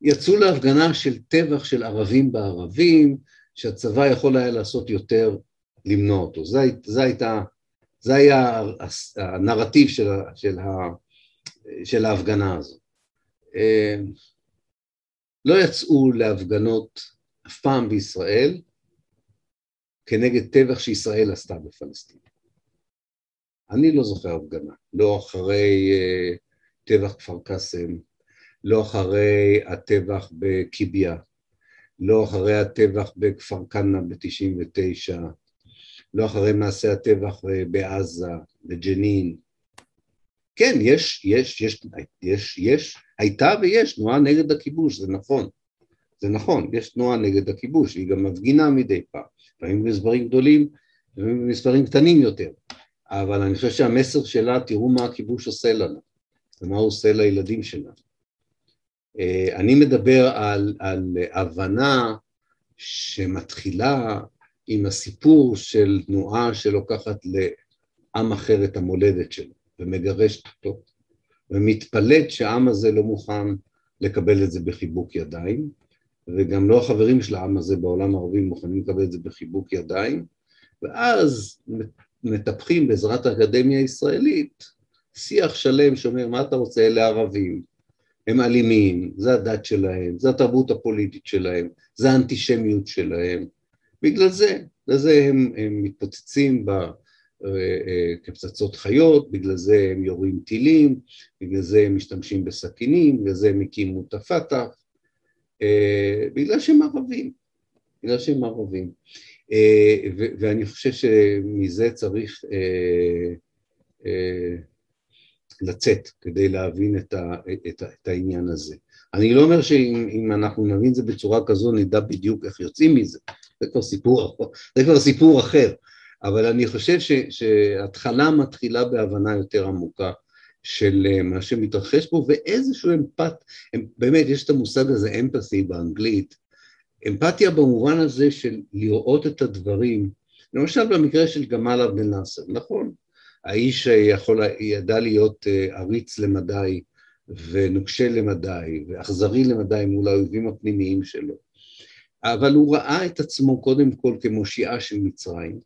יצאו להפגנה של טבח של ערבים בערבים, שהצבא יכול היה לעשות יותר למנוע אותו, זו הייתה זה היה הנרטיב של, של, של ההפגנה הזו. אה, לא יצאו להפגנות אף פעם בישראל כנגד טבח שישראל עשתה בפלסטין. אני לא זוכר הפגנה, לא אחרי אה, טבח כפר קאסם, לא אחרי הטבח בקיביה, לא אחרי הטבח בכפר כנא ב-99, לא אחרי מעשי הטבח אה, בעזה, בג'נין. כן, יש, יש, יש, יש, יש, הייתה ויש תנועה נגד הכיבוש, זה נכון. זה נכון, יש תנועה נגד הכיבוש, היא גם מפגינה מדי פעם, לפעמים במספרים גדולים, לפעמים במספרים קטנים יותר, אבל אני חושב שהמסר שלה, תראו מה הכיבוש עושה לנו, ומה הוא עושה לילדים שלנו. אה, אני מדבר על, על הבנה שמתחילה עם הסיפור של תנועה שלוקחת לעם אחר את המולדת שלו ומגרשת אותו ומתפלאת שהעם הזה לא מוכן לקבל את זה בחיבוק ידיים וגם לא החברים של העם הזה בעולם הערבי מוכנים לקבל את זה בחיבוק ידיים ואז מטפחים בעזרת האקדמיה הישראלית שיח שלם שאומר מה אתה רוצה? אלה ערבים. הם אלימים, זה הדת שלהם, זה התרבות הפוליטית שלהם, זה האנטישמיות שלהם. בגלל זה, בגלל זה הם, הם מתפוצצים ב, אה, אה, כפצצות חיות, בגלל זה הם יורים טילים, בגלל זה הם משתמשים בסכינים, בגלל זה הם הקימו את הפת"ח, אה, בגלל שהם ערבים, בגלל שהם ערבים. ואני חושב שמזה צריך לצאת כדי להבין את, ה, את, את העניין הזה. אני לא אומר שאם אנחנו נבין את זה בצורה כזו נדע בדיוק איך יוצאים מזה, זה כבר סיפור, זה כבר סיפור אחר, אבל אני חושב ש, שהתחלה מתחילה בהבנה יותר עמוקה של אה, מה שמתרחש פה ואיזשהו אמפת, באמת יש את המושג הזה אמפתי באנגלית, אמפתיה במובן הזה של לראות את הדברים, למשל במקרה של גמל עבד אל-נאצר, נכון, האיש יכול, ידע להיות אה, עריץ למדי ונוקשה למדי ואכזרי למדי מול האויבים הפנימיים שלו, אבל הוא ראה את עצמו קודם כל כמושיעה של מצרים,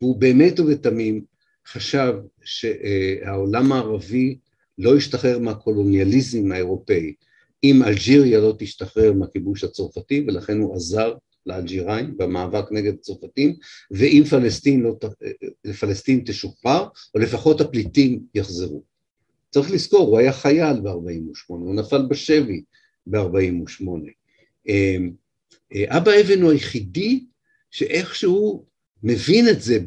והוא באמת ובתמים חשב שהעולם הערבי לא ישתחרר מהקולוניאליזם האירופאי. אם אלג'יריה לא תשתחרר מהכיבוש הצרפתי ולכן הוא עזר לאלג'יראים במאבק נגד הצרפתים ואם פלסטין, לא, פלסטין תשוחרר או לפחות הפליטים יחזרו. צריך לזכור, הוא היה חייל ב-48, הוא נפל בשבי ב-48. אה, אבא אבן הוא היחידי שאיכשהו מבין את זה,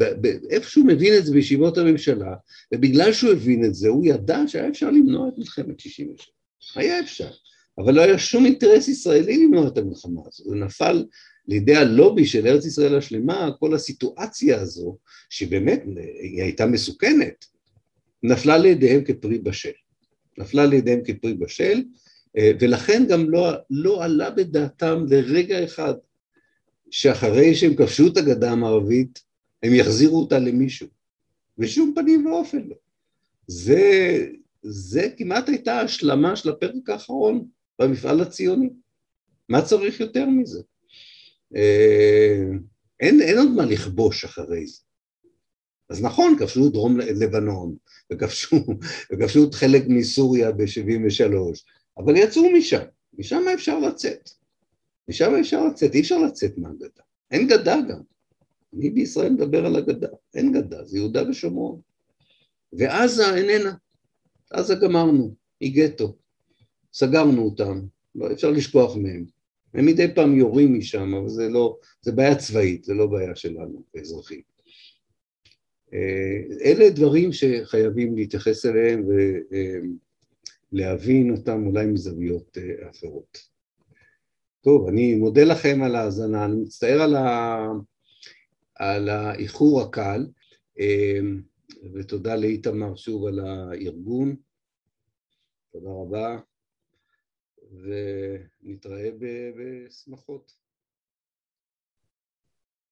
איפשהו מבין את זה בישיבות הממשלה, ובגלל שהוא הבין את זה, הוא ידע שהיה אפשר למנוע את מלחמת 67. היה אפשר, אבל לא היה שום אינטרס ישראלי למנוע את המלחמה הזו, זה נפל לידי הלובי של ארץ ישראל השלמה, כל הסיטואציה הזו, שבאמת היא הייתה מסוכנת, נפלה לידיהם כפרי בשל. נפלה לידיהם כפרי בשל, אה, ולכן גם לא, לא עלה בדעתם לרגע אחד שאחרי שהם כבשו את הגדה המערבית הם יחזירו אותה למישהו, בשום פנים ואופן לא. זה, זה כמעט הייתה השלמה של הפרק האחרון במפעל הציוני. מה צריך יותר מזה? אה, אין, אין עוד מה לכבוש אחרי זה. אז נכון, כבשו דרום לבנון, וכבשו, וכבשו את חלק מסוריה ב-73, אבל יצאו משם, משם אפשר לצאת. משם אפשר לצאת, אי אפשר לצאת מהגדה. אין גדה גם. אני בישראל מדבר על הגדה, אין גדה, זה יהודה ושומרון. ועזה איננה, עזה גמרנו, היא גטו. סגרנו אותם, לא אפשר לשכוח מהם. הם מדי פעם יורים משם, אבל זה לא, זה בעיה צבאית, זה לא בעיה שלנו, כאזרחים. אה, אלה דברים שחייבים להתייחס אליהם ולהבין אותם אולי מזוויות אה, אחרות. טוב, אני מודה לכם על ההאזנה, אני מצטער על, ה... על האיחור הקל, אה, ותודה לאיתמר שוב על הארגון. תודה רבה, ונתראה בשמחות.